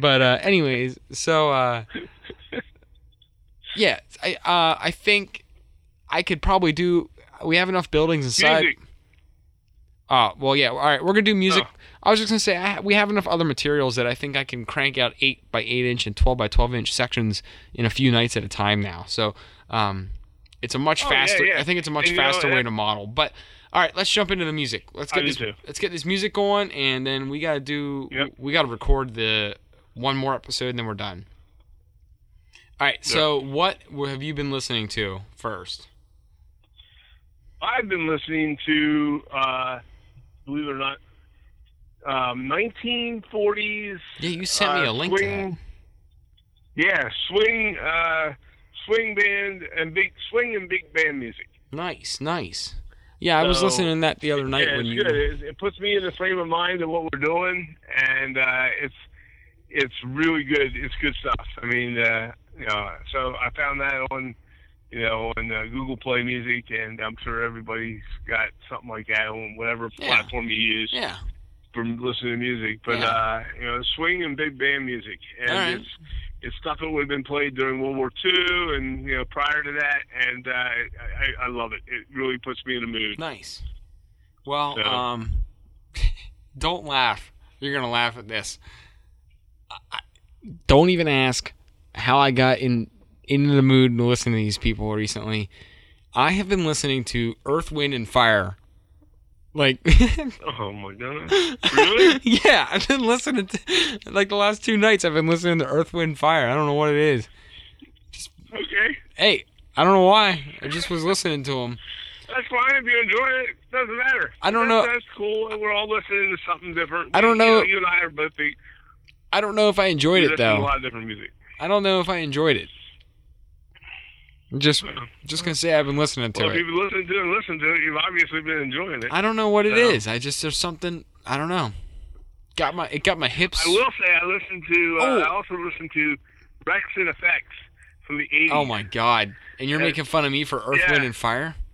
but uh, anyways, so uh, yeah, I uh, I think I could probably do. We have enough buildings inside. music. Oh well, yeah. All right, we're gonna do music. Oh. I was just gonna say I, we have enough other materials that I think I can crank out eight by eight inch and twelve by twelve inch sections in a few nights at a time now. So, um, it's a much Oh, faster. yeah. I think it's a much And you know, faster way to model. But all right, let's jump into the music. Let's get this. too. Let's get this music going, and then we gotta do. Yep. We gotta record the one more episode, and then we're done. All right. So, what have you been listening to first? I've been listening to, uh, believe it or not, um, 1940s. Yeah, you sent me uh, a link swing, Yeah, swing, uh, swing band and big swing and big band music. Nice, nice. Yeah, I was listening to that the other night yeah, when you. good. It, it puts me in the frame of mind of what we're doing, and uh, it's it's really good. It's good stuff. I mean, uh, you know, so I found that on you know on uh, Google Play Music, and I'm sure everybody's got something like that on whatever Yeah. platform you use Yeah. for listening to music. But Yeah. uh, you know, swing and big band music, and right. it's it's stuff that would have been played during World War II and you know prior to that, and uh, I, I I love it. It really puts me in a mood. Nice. Well, So- um, don't laugh. You're gonna laugh at this. I- I- Don't even ask how I got in into the mood to listen to these people recently. I have been listening to Earth, Wind, and Fire. Like, Oh my god! Really? yeah, I've been listening to like the last two nights. I've been listening to Earth, Wind, Fire. I don't know what it is. Okay, Hey, I don't know why. I just was listening to them. that's fine if you enjoy it. Doesn't matter. I don't That's- know- That's cool. We're all listening to something different. I don't You know- You and I are both the. I don't know if I enjoyed it to a though. lot of different music. I don't know if I enjoyed it. Just, just gonna say I've been listening to Well, if it. you've listened to it and listened to it, you've obviously been enjoying it. I don't know what it So- is. I just there's something I don't know. Got my it got my hips. I will say I listened to. Uh, Oh. I also listened to Rex and Effects from the '80s. Oh my god! And you're making fun of me for Earth, Yeah. Wind, and Fire?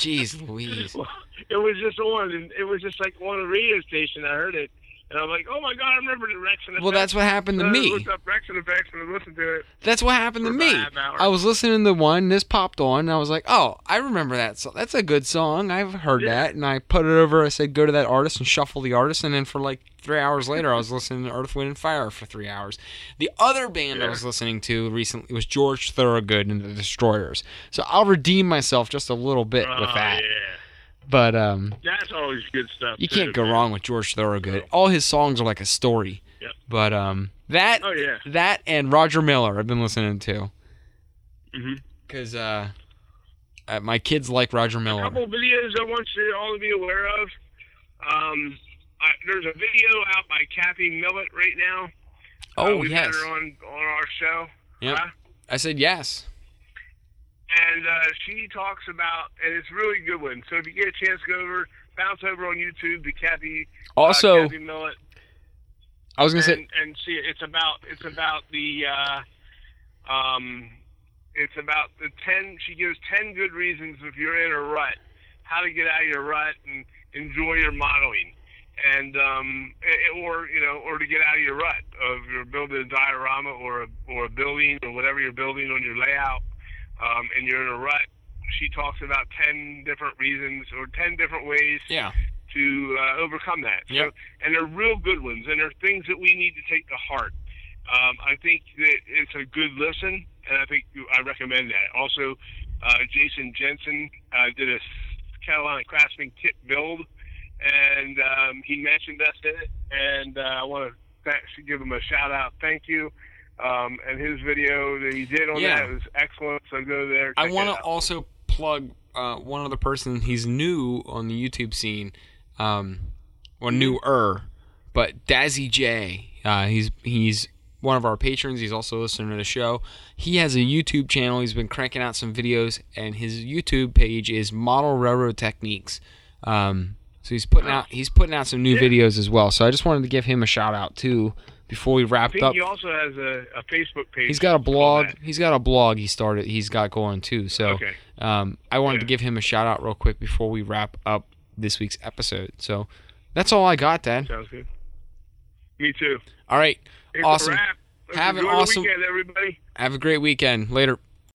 Jeez, Louise. Well, it was just on, and it was just like on a radio station. I heard it, And I'm like, oh my god, I remember the Rex and Well, that's what happened to me. looked up Rex and Effects and listened to it. That's what happened to me. about a half hour. I was listening to one, this popped on, and I was like, "Oh, I remember that song. That's a good song. I've heard Yeah. that." And I put it over. I said, "Go to that artist and shuffle the artist." And then for like three hours later, I was listening to Earth, Wind, and Fire for three hours. The other band I was listening to recently was George Thorogood and the Destroyers. So I'll redeem myself just a little bit with Oh, that. yeah. But um, That's always good stuff. you too, can't go man. wrong with George Thorogood. All his songs are like a story. Yep. But um, that Oh yeah. that and Roger Miller I've been listening to. hmm Because uh, uh, my kids like Roger A Miller. couple of videos I want you all to be aware of. Um, I, there's a video out by Kathy Millatt right now. Uh, Oh, we've yes. had her on on our show. Yep. Huh? I said yes. And uh, she talks about, and it's a really good one. So if you get a chance, to go over, bounce over on YouTube to Kathy. Also, uh, Kathy Millatt, I was gonna and, say, and see, it's about it's about the, uh, um, it's about the ten. She gives ten good reasons if you're in a rut, how to get out of your rut and enjoy your modeling. And um, eh, or you know, or to get out of your rut of you're building a diorama or a, or a building or whatever you're building on your layout, um, and you're in a rut. She talks about ten different reasons or ten different ways yeah, to uh, overcome that. Yep. So, and they're real good ones, and they're things that we need to take to heart. Um, I think that it's a good listen, and I think I recommend that. Also, uh, Jason Jensen uh, did a Carolina Craftsman kit build, and um, he mentioned us in it, and uh, I want to give him a shout out. Thank you. Um, and his video that he did on Yeah. that was excellent. So go there. I want to also plug uh, one other person. He's new on the YouTube scene, um, or newer, but Dazzy J. Uh, he's he's one of our patrons. He's also listening to the show. He has a YouTube channel. He's been cranking out some videos, and his YouTube page is Model Railroad Techniques. Um, so he's putting out he's putting out some new Yeah. videos as well. So I just wanted to give him a shout out too before we wrap up. he also has a, a Facebook page. He's got a blog. He's got a blog he started. He's got going too. So Okay. um, I wanted to give him a shout out real quick before we wrap up this week's episode. So that's all I got, Dad. Sounds good. Me too. All right. It's Awesome. Have an awesome- weekend, everybody. Have a great weekend. Later.